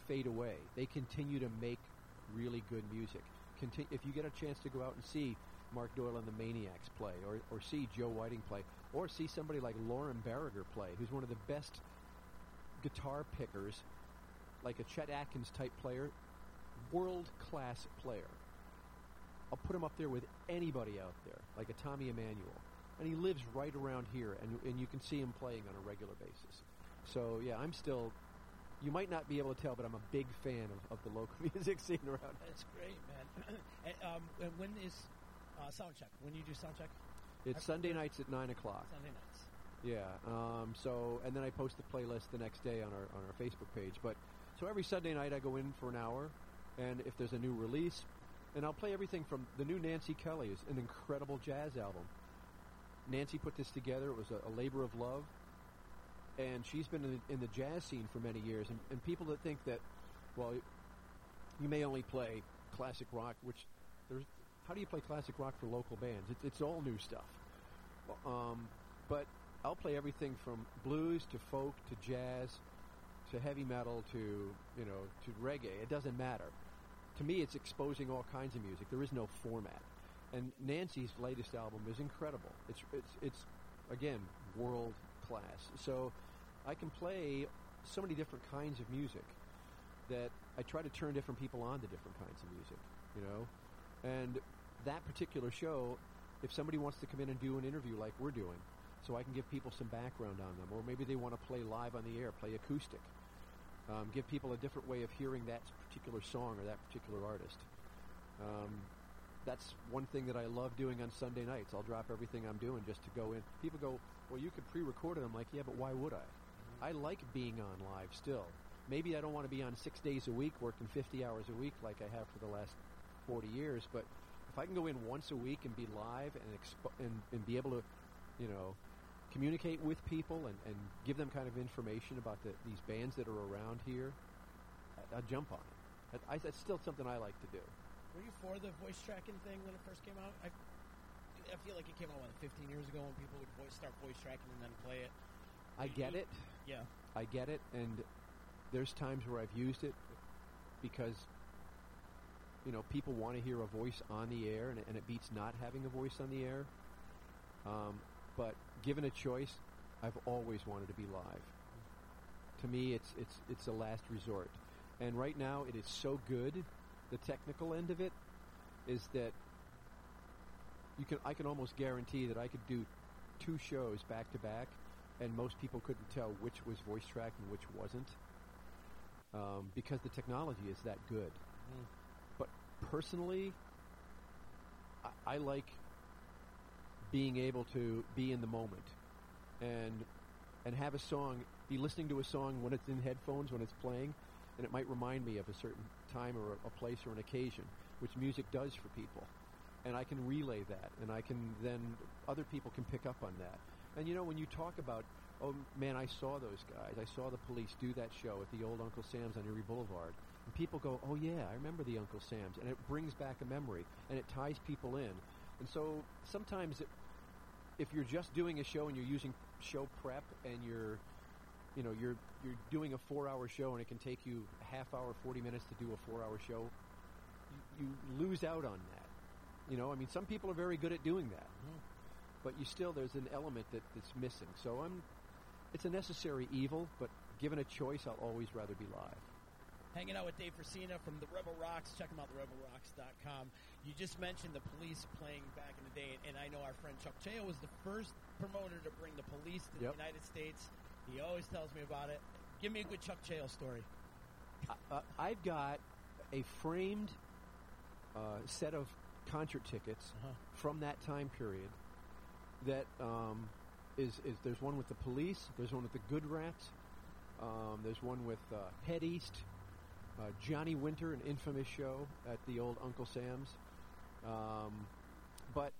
fade away. They continue to make really good music. Conti- if you get a chance to go out and see Mark Doyle and the Maniacs play, or, or see Joe Whiting play, or see somebody like Loren Barrigar play, who's one of the best guitar pickers, like a Chet Atkins type player, world class player. I'll put him up there with anybody out there, like a Tommy Emmanuel. And he lives right around here, and, and you can see him playing on a regular basis. So, yeah, I'm still, you might not be able to tell, but I'm a big fan of, of the local music scene around That's great, man. and, um, and when is uh, sound check? When you do sound check? It's Sunday nights at 9 o'clock. Sunday nights. Yeah. Um, so, and then I post the playlist the next day on our on our Facebook page. But so every Sunday night I go in for an hour, and if there's a new release, and I'll play everything from the new Nancy Kelly is an incredible jazz album. Nancy put this together. It was a, a labor of love, and she's been in the, in the jazz scene for many years. And, and people that think that, well, you may only play classic rock, which there's how do you play classic rock for local bands? It's, it's all new stuff. Um, but I'll play everything from blues to folk to jazz to heavy metal to you know to reggae. It doesn't matter. To me, it's exposing all kinds of music. There is no format. And Nancy's latest album is incredible. It's it's it's again world class. So I can play so many different kinds of music that I try to turn different people on to different kinds of music. You know, and that particular show, if somebody wants to come in and do an interview like we're doing, so I can give people some background on them, or maybe they want to play live on the air, play acoustic, um, give people a different way of hearing that particular song or that particular artist. Um, that's one thing that I love doing on Sunday nights. I'll drop everything I'm doing just to go in. People go, "Well, you could pre-record it." I'm like, "Yeah, but why would I? I like being on live still. Maybe I don't want to be on six days a week, working 50 hours a week like I have for the last 40 years. But if I can go in once a week and be live and expo- and, and be able to, you know, communicate with people and, and give them kind of information about the, these bands that are around here, I, I'll jump on it. I, I, that's still something I like to do. Were you for the voice tracking thing when it first came out? I, I feel like it came out what 15 years ago when people would voice, start voice tracking and then play it. I get it. Yeah. I get it, and there's times where I've used it because you know people want to hear a voice on the air, and it, and it beats not having a voice on the air. Um, but given a choice, I've always wanted to be live. To me, it's it's it's a last resort, and right now it is so good. The technical end of it is that you can I can almost guarantee that I could do two shows back to back, and most people couldn't tell which was voice tracked and which wasn't, um, because the technology is that good. Mm. But personally, I, I like being able to be in the moment and and have a song, be listening to a song when it's in headphones when it's playing, and it might remind me of a certain time or a, a place or an occasion, which music does for people. And I can relay that, and I can then other people can pick up on that. And you know, when you talk about, oh man, I saw those guys, I saw the police do that show at the old Uncle Sam's on Erie Boulevard, and people go, oh yeah, I remember the Uncle Sam's, and it brings back a memory, and it ties people in. And so sometimes, it, if you're just doing a show and you're using show prep and you're you know you're you're doing a four hour show and it can take you a half hour 40 minutes to do a four hour show you, you lose out on that. You know i mean some people are very good at doing that. Mhm. but you still there's an element that, that's missing. So i'm it's a necessary evil but given a choice i'll always rather be live Hanging out with Dave Frisina from the Rebel Rocks. Check them out, therebelrocks.com. You just mentioned the police playing back in the day, and I know our friend Chuck Cheo was the first promoter to bring the police to Yep. the United States. He always tells me about it. Give me a good Chuck Cheo story. uh, I've got a framed uh, set of concert tickets Uh-huh. from that time period. That um, is, is there's one with the police. There's one with the Good Rats. Um, there's one with uh, Head East, uh, Johnny Winter, an infamous show at the old Uncle Sam's. Um, but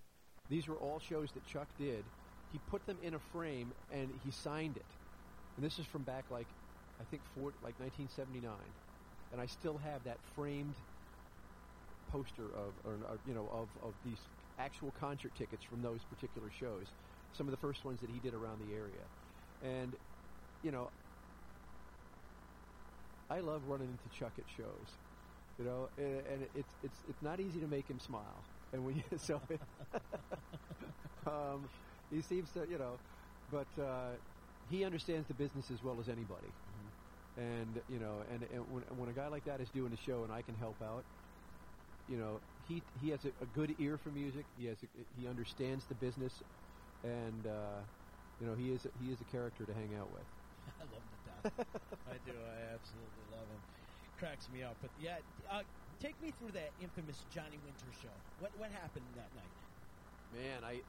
these were all shows that Chuck did. He put them in a frame and he signed it. And this is from back like I think for like 1979, and I still have that framed poster of, or, or, you know, of, of these actual concert tickets from those particular shows. Some of the first ones that he did around the area, and you know, I love running into Chuck at shows. You know, and, and it's it's it's not easy to make him smile, and when you so. um, he seems to, you know, but uh, he understands the business as well as anybody. And you know, and, and when, when a guy like that is doing a show and I can help out, you know, he he has a, a good ear for music. He has a, he understands the business, and uh, you know, he is a, he is a character to hang out with. I love the death. I do. I absolutely love him. Cracks me up. But yeah, uh, take me through that infamous Johnny Winter show. What what happened that night? Man, I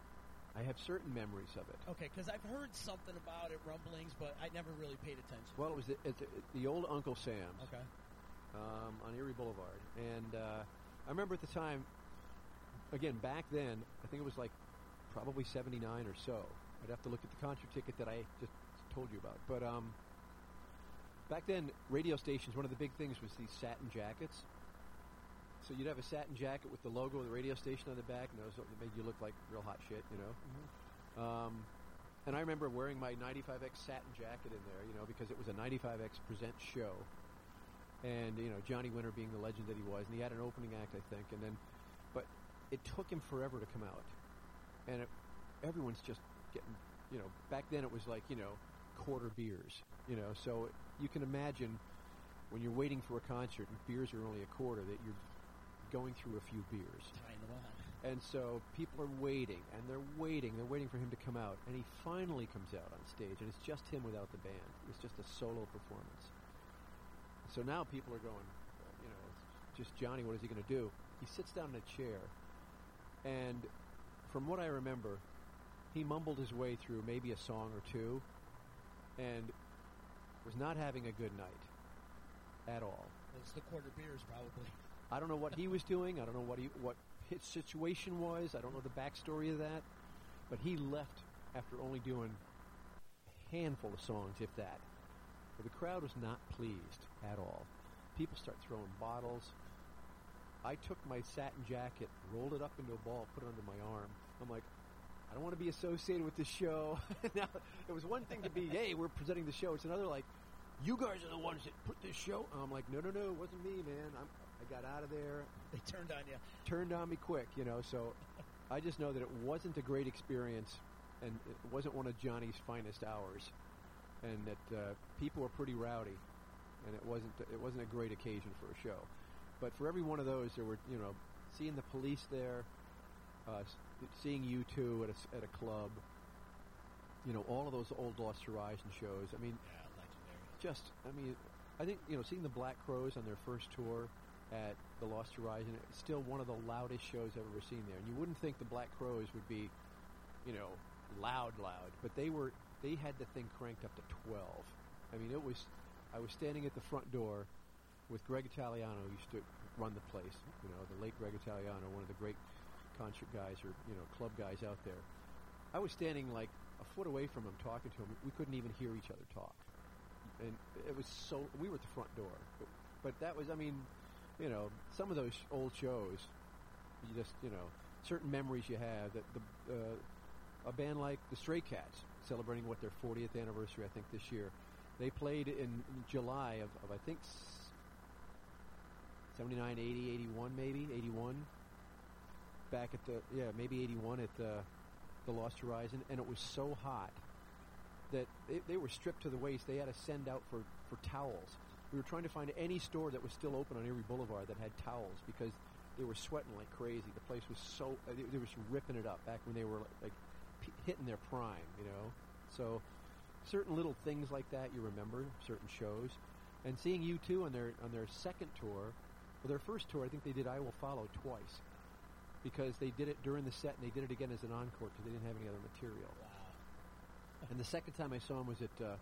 I have certain memories of it. Okay, because I've heard something about it, rumblings, but I never really paid attention. Well, it was the, it's the, the old Uncle Sam's. Okay. um, on Erie Boulevard. And uh, I remember at the time, again, back then, I think it was like probably 79 or so. I'd have to look at the concert ticket that I just told you about. But um, back then, radio stations, one of the big things was these satin jackets. So you'd have a satin jacket with the logo of the radio station on the back, and those that made you look like real hot shit, you know. Um, and I remember wearing my 95X satin jacket in there, you know, because it was a 95X present show and you know Johnny Winter being the legend that he was, and he had an opening act, I think, and then, but it took him forever to come out, and it, everyone's just getting, you know, back then it was like you know quarter beers, you know, so you can imagine when you're waiting for a concert and beers are only a quarter that you're going through a few beers, Tying them on. and so people are waiting and they're waiting, they're waiting for him to come out, and he finally comes out on stage, and it's just him without the band, it's just a solo performance. So now people are going, you know, just Johnny. What is he going to do? He sits down in a chair, And from what I remember, he mumbled his way through maybe a song or two, and was not having a good night at all. It's the quarter beers, probably. I don't know what he was doing. I don't know what he what his situation was. I don't know the backstory of that. But he left after only doing a handful of songs, if that. But the crowd was not pleased at all. People start throwing bottles. I took my satin jacket, rolled it up into a ball, put it under my arm. I'm like, I don't want to be associated with this show. now, it was one thing to be, hey, we're presenting the show. It's another like, you guys are the ones that put this show. I'm like, no, no, no, it wasn't me, man. I'm, I got out of there, They turned on you. turned on me quick, you know. So I just know that it wasn't a great experience, and it wasn't one of Johnny's finest hours, and that uh, people were pretty rowdy, and it wasn't it wasn't a great occasion for a show. But for every one of those, there were you know seeing the police there, uh, seeing U2 at a at a club. You know all of those old Lost Horizon shows. I mean, Yeah, legendary. just I mean, I think you know seeing the Black Crowes on their first tour at the Lost Horizon, it's still one of the loudest shows I've ever seen there. And you wouldn't think the Black Crowes would be, you know, loud, loud, but they were. They had the thing cranked up to twelve. I mean, it was. I was standing at the front door with Greg Italiano, who used to run the place. You know, the late Greg Italiano, one of the great concert guys or you know club guys out there. I was standing like a foot away from him, talking to him. We couldn't even hear each other talk and it was so we were at the front door but, but that was i mean you know some of those old shows you just you know certain memories you have that the uh, a band like the stray cats celebrating what their 40th anniversary i think this year they played in july of, of i think s- 79 80 81 maybe 81 back at the yeah maybe 81 at the the lost horizon and it was so hot that they, they were stripped to the waist. They had to send out for, for towels. We were trying to find any store that was still open on Erie Boulevard that had towels because they were sweating like crazy. The place was so they, they were ripping it up back when they were like p- hitting their prime, you know. So certain little things like that you remember, certain shows, and seeing U2 on their on their second tour, well, their first tour I think they did I Will Follow twice because they did it during the set and they did it again as an encore because they didn't have any other material. Wow. And the second time I saw him was at uh,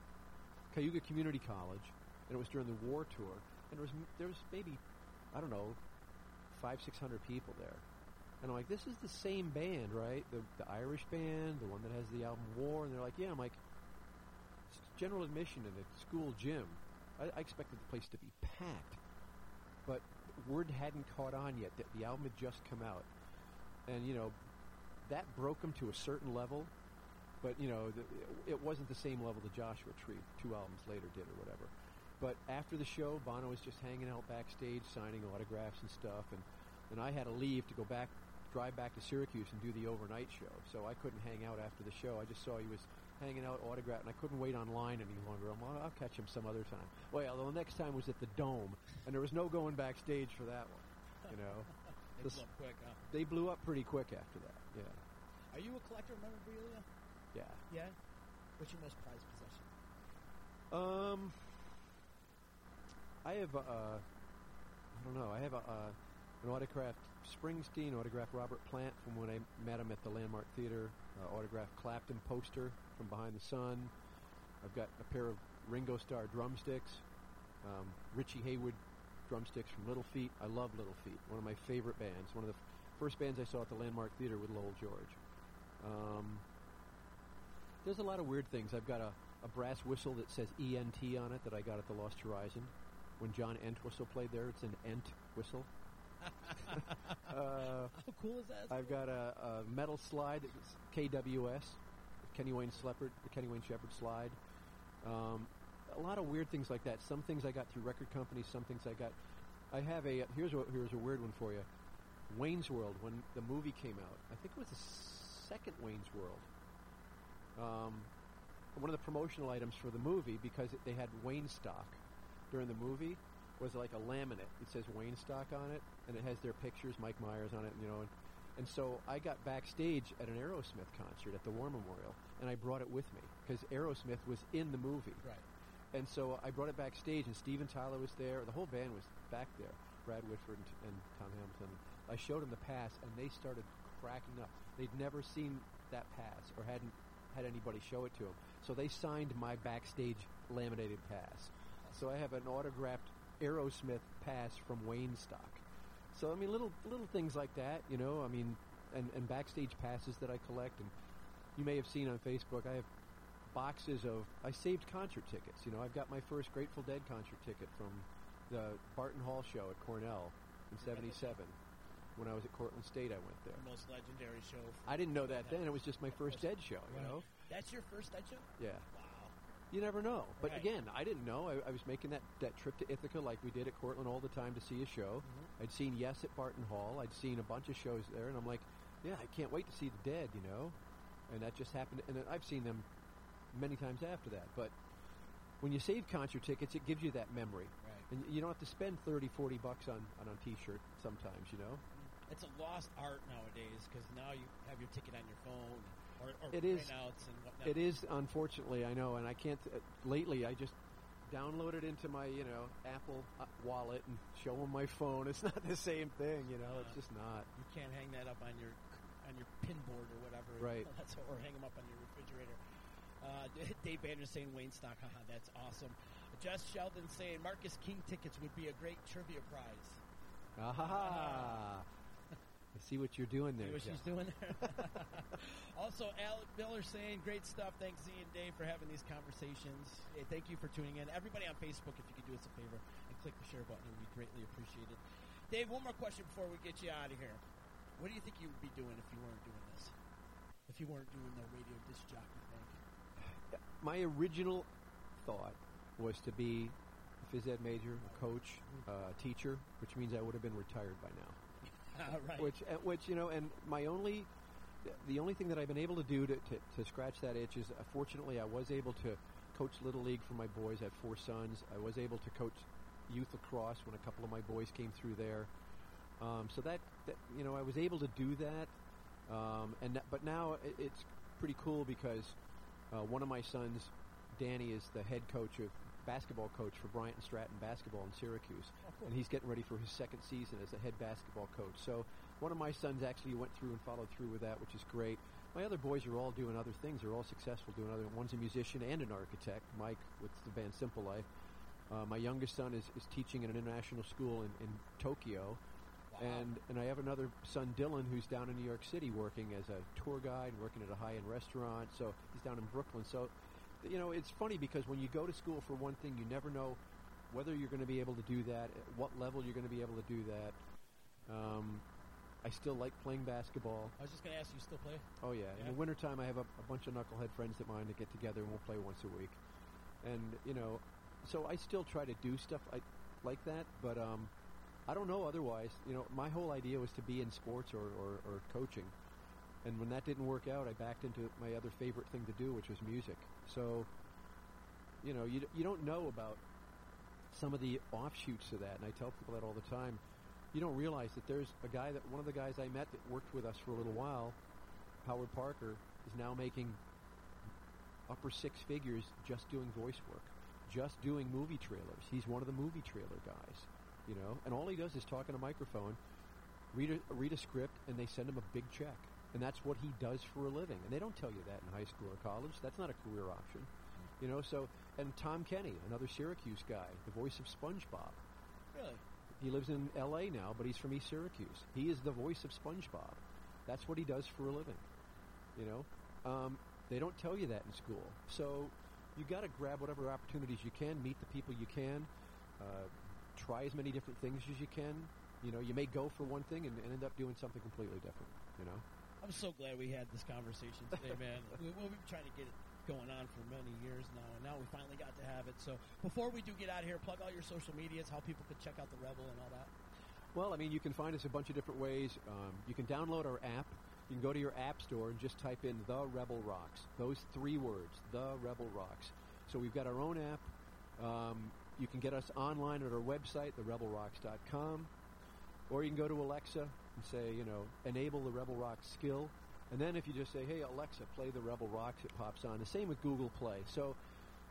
Cayuga Community College, and it was during the war tour. And there was there was maybe I don't know five six hundred people there, and I'm like, this is the same band, right? The the Irish band, the one that has the album War, and they're like, yeah. I'm like, it's general admission in a school gym. I, I expected the place to be packed, but word hadn't caught on yet that the album had just come out, and you know that broke them to a certain level but you know, the, it wasn't the same level the Joshua Tree two albums later did or whatever. But after the show, Bono was just hanging out backstage, signing autographs and stuff, and and I had to leave to go back, drive back to Syracuse and do the overnight show. So I couldn't hang out after the show. I just saw he was hanging out, autograph, and I couldn't wait online any longer. I'm like, I'll catch him some other time. Well, the next time was at the Dome, and there was no going backstage for that one. You know, They blew up quick, huh? they blew up pretty quick after that. Yeah, Are you a collector of memorabilia? yeah. Yeah. What's your most prized possession? Um, I have a, uh, I don't know. I have a, uh, an autographed Springsteen, autographed Robert Plant from when I met him at the Landmark Theater, uh, autographed Clapton poster from Behind the Sun. I've got a pair of Ringo Starr drumsticks, um, Richie Hayward drumsticks from Little Feat. I love Little Feat, one of my favorite bands. One of the f- first bands I saw at the Landmark Theater with Lowell George. Um, there's a lot of weird things. I've got a, a brass whistle that says ENT on it that I got at the Lost Horizon. When John Entwistle played there, it's an Ent whistle. uh, How cool is that? I've got a, a metal slide that's KWS, Kenny Wayne the Kenny Wayne Shepherd slide. Um, a lot of weird things like that. Some things I got through record companies. Some things I got. I have a here's a here's a weird one for you. Wayne's World when the movie came out. I think it was the second Wayne's World. Um, one of the promotional items for the movie because it, they had Waynestock during the movie was like a laminate. It says Waynestock on it, and it has their pictures, Mike Myers on it, you know. And, and so I got backstage at an Aerosmith concert at the War Memorial, and I brought it with me because Aerosmith was in the movie. Right. And so I brought it backstage, and Steven Tyler was there. The whole band was back there. Brad Whitford and, and Tom Hamilton. I showed them the pass, and they started cracking up. They'd never seen that pass or hadn't had anybody show it to them. So they signed my backstage laminated pass. So I have an autographed Aerosmith pass from Waynestock. So I mean, little little things like that, you know. I mean, and and backstage passes that I collect, and you may have seen on Facebook. I have boxes of I saved concert tickets. You know, I've got my first Grateful Dead concert ticket from the Barton Hall show at Cornell in '77. When I was at Cortland State, I went there. The most legendary show. I didn't know that then. It was just my first Dead show. You Right. know. That's your first Dead show? Yeah. Wow. You never know. But Right. again, I didn't know. I, I was making that, that trip to Ithaca like we did at Cortland all the time to see a show. Mm-hmm. I'd seen Yes at Barton Hall. I'd seen a bunch of shows there, and I'm like, yeah, I can't wait to see the Dead, you know. And that just happened. And then I've seen them many times after that. But when you save concert tickets, it gives you that memory. Right. And you don't have to spend 30, 40 bucks on, on a T-shirt sometimes, you know. It's a lost art nowadays because now you have your ticket on your phone or, or It is- printouts and whatnot. It is, unfortunately, I know, and I can't. Uh, lately, I just download it into my, you know, Apple uh, wallet and show them my phone. It's not the same thing, you know. It's Uh, just not. You can't hang that up on your on your pin board or whatever. Right. That's or hang them up on your refrigerator. Uh, Dave Banner saying Waynestock. Haha, that's awesome. Jess Sheldon saying Marcus King tickets would be a great trivia prize. Ah! I see what you're doing there. See what Jeff. she's doing there. also, Alec Miller saying, "Great stuff. Thanks, Z and Dave, for having these conversations. Hey, thank you for tuning in. Everybody on Facebook, if you could do us a favor and click the share button, it would be greatly appreciated." Dave, one more question before we get you out of here. What do you think you would be doing if you weren't doing this? If you weren't doing the radio disc jockey? My original thought was to be a phys ed major, a coach, uh, teacher, which means I would have been retired by now. right. which uh, which you know and my only the only thing that I've been able to do to, to, to scratch that itch is uh, fortunately I was able to coach little league for my boys. I have four sons. I was able to coach youth lacrosse when a couple of my boys came through there. Um, so that, that you know I was able to do that. Um, and that, but now it, it's pretty cool because uh, one of my sons Danny is the head coach of basketball coach for Bryant and Stratton basketball in Syracuse and he's getting ready for his second season as a head basketball coach. So one of my sons actually went through and followed through with that, which is great. My other boys are all doing other things. They're all successful doing other. One's a musician and an architect. Mike with the band Simple Life. Uh, my youngest son is, is teaching in an international school in, in Tokyo. And and I have another son, Dylan, who's down in New York City working as a tour guide, working at a high-end restaurant. So he's down in Brooklyn. So, you know, it's funny because when you go to school for one thing, you never know whether you're going to be able to do that, at what level you're going to be able to do that. Um, I still like playing basketball. I was just going to ask you, still play? Oh yeah. In Yeah. the wintertime, I have a, a bunch of knucklehead friends of mine that get together and we'll play once a week. And you know, so I still try to do stuff I, like that, but um, I don't know otherwise. You know, my whole idea was to be in sports or, or, or coaching, and when that didn't work out, I backed into my other favorite thing to do, which was music. So, you know, you you don't know about some of the offshoots of that, and I tell people that all the time. You don't realize that there's a guy that one of the guys I met that worked with us for a little while, Howard Parker, is now making upper six figures just doing voice work, just doing movie trailers. He's one of the movie trailer guys, you know, and all he does is talk in a microphone, read a, read a script, and they send him a big check. And that's what he does for a living. And they don't tell you that in high school or college. That's not a career option. You know, so, and Tom Kenny, another Syracuse guy, the voice of SpongeBob. Really? He lives in L.A. now, but he's from East Syracuse. He is the voice of SpongeBob. That's what he does for a living. You know, um, they don't tell you that in school. So you got to grab whatever opportunities you can, meet the people you can, uh, try as many different things as you can. You know, you may go for one thing and, and end up doing something completely different. You know. I'm so glad we had this conversation today, man. we, we've been trying to get it going on for many years now, and now we finally got to have it. So before we do get out of here, plug all your social medias, how people can check out the Rebel and all that. Well, I mean, you can find us a bunch of different ways. Um, you can download our app. You can go to your app store and just type in The Rebel Rocks. Those three words, The Rebel Rocks. So we've got our own app. Um, you can get us online at our website, therebelrocks.com. Or you can go to Alexa and say, you know, enable the Rebel Rocks skill. And then if you just say, hey, Alexa, play the Rebel Rocks, it pops on. The same with Google Play. So,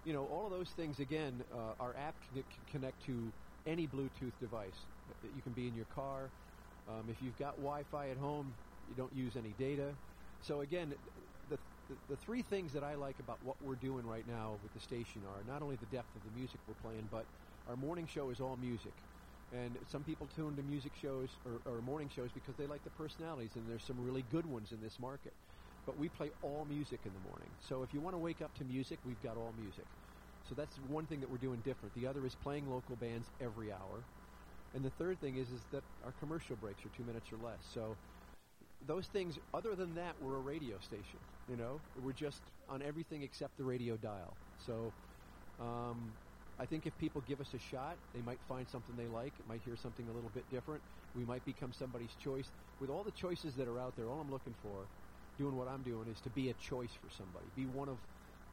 you know, all of those things, again, uh, our app can, connect to any Bluetooth device. You can be in your car. Um, if you've got Wi-Fi at home, You don't use any data. So again, the, the three things that I like about what we're doing right now with the station are not only the depth of the music we're playing, but our morning show is all music. And some people tune to music shows or, or morning shows because they like the personalities, and there's some really good ones in this market. But we play all music in the morning. So if you want to wake up to music, we've got all music. So that's one thing that we're doing different. The other is playing local bands every hour. And the third thing is is that our commercial breaks are two minutes or less. So those things, other than that, we're a radio station. You know, we're just on everything except the radio dial. So um, I think if people give us a shot, they might find something they like. Might hear something a little bit different. We might become somebody's choice. With all the choices that are out there, all I'm looking for, doing what I'm doing, is to be a choice for somebody. Be one of,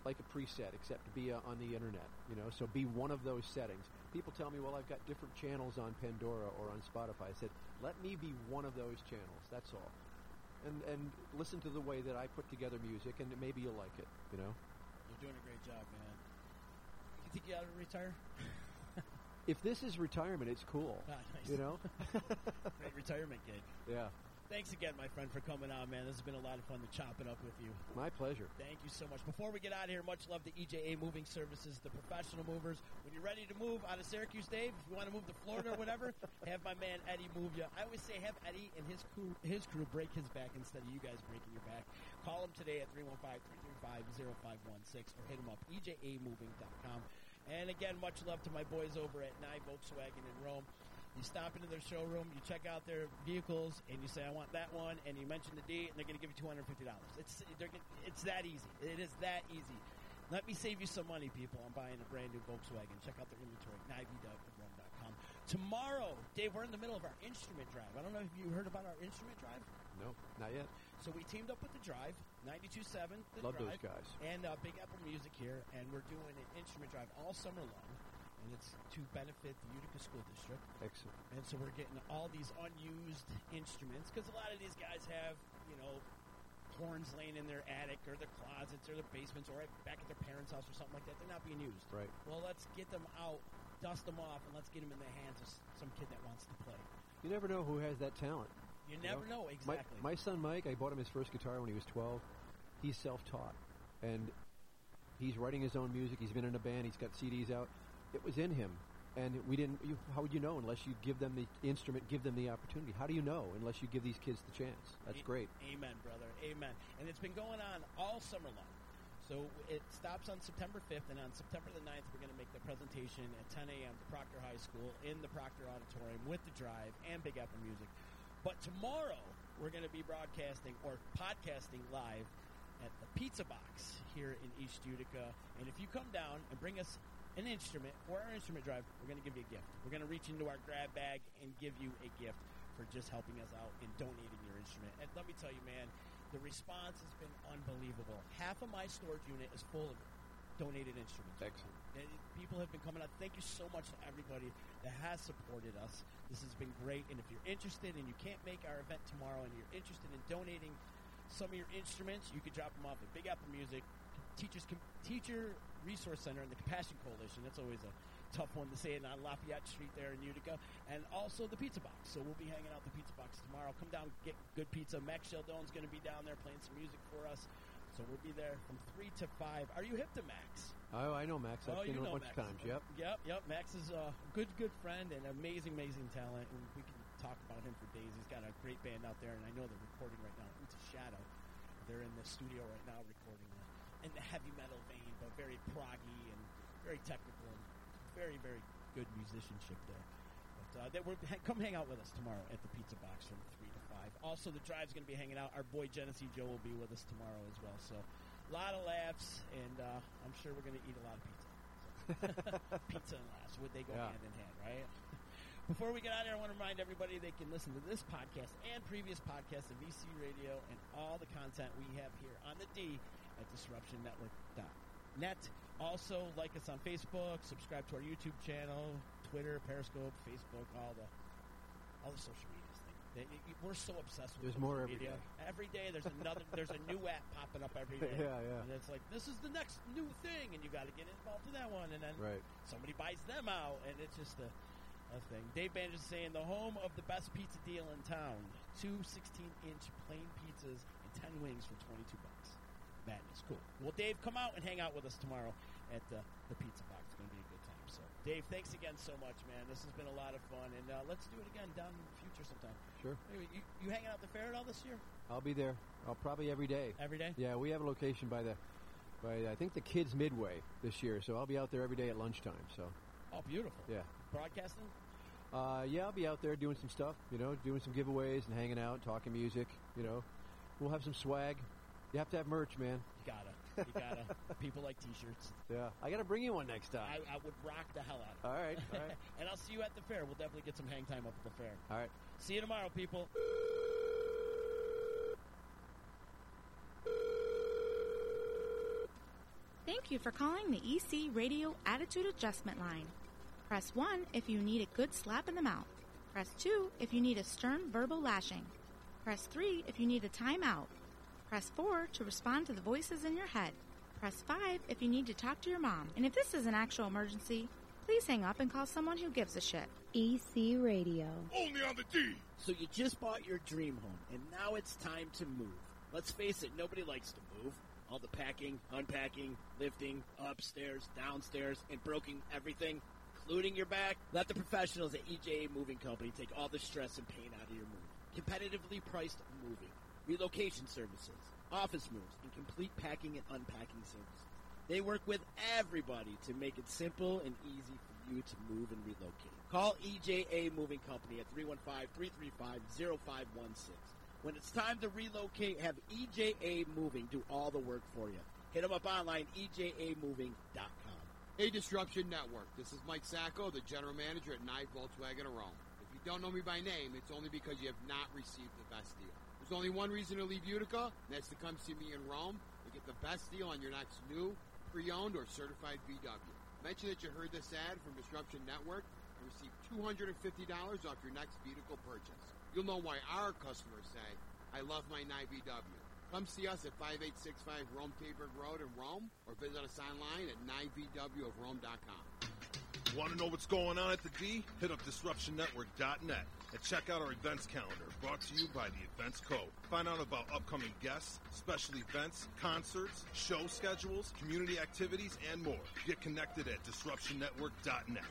like a preset, except to be uh, on the internet. You know, so be one of those settings. People tell me, well, I've got different channels on Pandora or on Spotify. I said, let me be one of those channels. That's all. And and listen to the way that I put together music, and maybe you'll like it. You know. You're doing a great job, man. You think you ought to retire? If this is retirement, it's cool. Ah, nice. You know? Great retirement gig. yeah. Thanks again, my friend, for coming on, man. This has been a lot of fun to chop it up with you. My pleasure. Thank you so much. Before we get out of here, much love to EJA Moving Services, the professional movers. When you're ready to move out of Syracuse, Dave, if you want to move to Florida or whatever, have my man Eddie move you. I always say have Eddie and his crew, his crew break his back instead of you guys breaking your back. Call him today at 315-335-0516 or hit him up, ejamoving.com. And again, much love to my boys over at Nye Volkswagen in Rome. You stop into their showroom, you check out their vehicles, and you say, "I want that one," and you mention the date, and they're going to give you two hundred fifty dollars. It's it's that easy. It is that easy. Let me save you some money, people. I'm buying a brand new Volkswagen. Check out their inventory, nivy.com. Tomorrow, Dave, we're in the middle of our instrument drive. I don't know if you heard about our instrument drive. No, not yet. So we teamed up with the Drive, 92.7, the Love Drive, those guys. and uh, Big Apple Music here, and we're doing an instrument drive all summer long, and it's to benefit the Utica School District. Excellent. And so we're getting all these unused instruments because a lot of these guys have, you know, horns laying in their attic or their closets or their basements or right back at their parents' house or something like that. They're not being used. Right. Well, let's get them out, dust them off, and let's get them in the hands of some kid that wants to play. You never know who has that talent. You you never know, My, exactly. my son Mike, I bought him his first guitar when he was 12. He's self-taught, and he's writing his own music. He's been in a band. He's got CDs out. It was in him, and we didn't. You, how would you know unless you give them the instrument, give them the opportunity? How do you know unless you give these kids the chance? That's A- great. Amen, brother. Amen. And it's been going on all summer long. So it stops on September 5th, and on September the 9th, we're going to make the presentation at 10 a.m. to Proctor High School in the Proctor Auditorium with the Drive and Big Apple Music. But tomorrow, we're going to be broadcasting or podcasting live at the Pizza Box here in East Utica. And if you come down and bring us an instrument or our instrument drive, we're going to give you a gift. We're going to reach into our grab bag and give you a gift for just helping us out and donating your instrument. And let me tell you, man, the response has been unbelievable. Half of my storage unit is full of donated instruments. Excellent. And people have been coming out. Thank you so much to everybody that has supported us. This has been great. And if you're interested and you can't make our event tomorrow and you're interested in donating some of your instruments, you can drop them off at Big Apple Music, Teachers Teacher Resource Center, and the Compassion Coalition. That's always a tough one to say it on Lafayette Street there in Utica. And also the Pizza Box. So we'll be hanging out at the Pizza Box tomorrow. Come down, get good pizza. Max Sheldon's going to be down there playing some music for us. So we'll be there from 3 to 5. Are you hip to Max? Oh, I know Max. I've oh, seen you him a know bunch Max. of times. Yep. Yep, yep. Max is a good, good friend and amazing, amazing talent. And we can talk about him for days. He's got a great band out there, and I know they're recording right now. It's a shadow. They're in the studio right now recording in the heavy metal vein, but very proggy and very technical and very, very good musicianship there. But uh, they, we're, ha- come hang out with us tomorrow at the Pizza Box from 3 to 5. Also, the drive's going to be hanging out. Our boy Genesee Joe will be with us tomorrow as well. So, a lot of laughs, and uh, I'm sure we're going to eat a lot of pizza. So, pizza and laughs, would they go Yeah. hand in hand, right? Before we get out of here, I want to remind everybody they can listen to this podcast and previous podcasts of VC Radio and all the content we have here on the D at disruptionnetwork.net. Also, like us on Facebook, subscribe to our YouTube channel, Twitter, Periscope, Facebook, all the all the social medias thing. They- We're so obsessed with There's more every media. day. Every day, there's another. there's a new app popping up every day. Yeah, yeah. And it's like this is the next new thing, and you got to get involved in that one, and then Right. somebody buys them out, and it's just a a thing. Dave Banjo saying the home of the best pizza deal in town. Two 16-inch plain pizzas and 10 wings for 22 bucks. Madness, cool. Well, Dave, come out and hang out with us tomorrow at the, the Pizza Box. It's going to be a good time. So, Dave, thanks again so much, man. This has been a lot of fun, and uh, let's do it again down in the future sometime. Sure. Anyway, you, you hanging out at the fair at all this year? I'll be there. I'll probably every day. Every day? Yeah, we have a location by the, by I think the Kids Midway this year, so I'll be out there every day at lunchtime. So Oh, beautiful. yeah, Broadcasting? uh, yeah, I'll be out there doing some stuff. You know, doing some giveaways and hanging out, talking music. You know, we'll have some swag. You have to have merch, man. You gotta. You gotta. People like T-shirts. Yeah, I got to bring you one next time. I, I would rock the hell out of it. all right, all right, and I'll see you at the fair. We'll definitely get some hang time up at the fair. all right. See you tomorrow, people. Thank you for calling the EC Radio Attitude Adjustment Line. Press 1 if you need a good slap in the mouth. Press 2 if you need a stern verbal lashing. Press 3 if you need a timeout. Press 4 to respond to the voices in your head. Press 5 if you need to talk to your mom. And if this is an actual emergency, please hang up and call someone who gives a shit. EC Radio. Only on the D. So you just bought your dream home, and now it's time to move. Let's face it, nobody likes to move. All the packing, unpacking, lifting, upstairs, downstairs, and broken everything, including your back. Let the professionals at EJA Moving Company take all the stress and pain out of your move. Competitively priced moving, relocation services, office moves, and complete packing and unpacking services. They work with everybody to make it simple and easy for you to move and relocate. Call EJA Moving Company at 315-335-0516. When it's time to relocate, have EJA Moving do all the work for you. Hit them up online, ejamoving.com. Hey, Disruption Network. This is Mike Sacco, the general manager at Nye Volkswagen of Rome. If you don't know me by name, it's only because you have not received the best deal. There's only one reason to leave Utica, and that's to come see me in Rome and get the best deal on your next new, pre-owned, or certified VW. Mention that you heard this ad from Disruption Network and receive $250 off your next vehicle purchase. You'll know why our customers say, I love my Nye VW. Come see us at 5865 Rome Taberg Road in Rome or visit us online at NyeVWofRome.com. Want to know what's going on at the D? Hit up DisruptionNetwork.net and check out our events calendar brought to you by the Events Co. Find out about upcoming guests, special events, concerts, show schedules, community activities, and more. Get connected at DisruptionNetwork.net.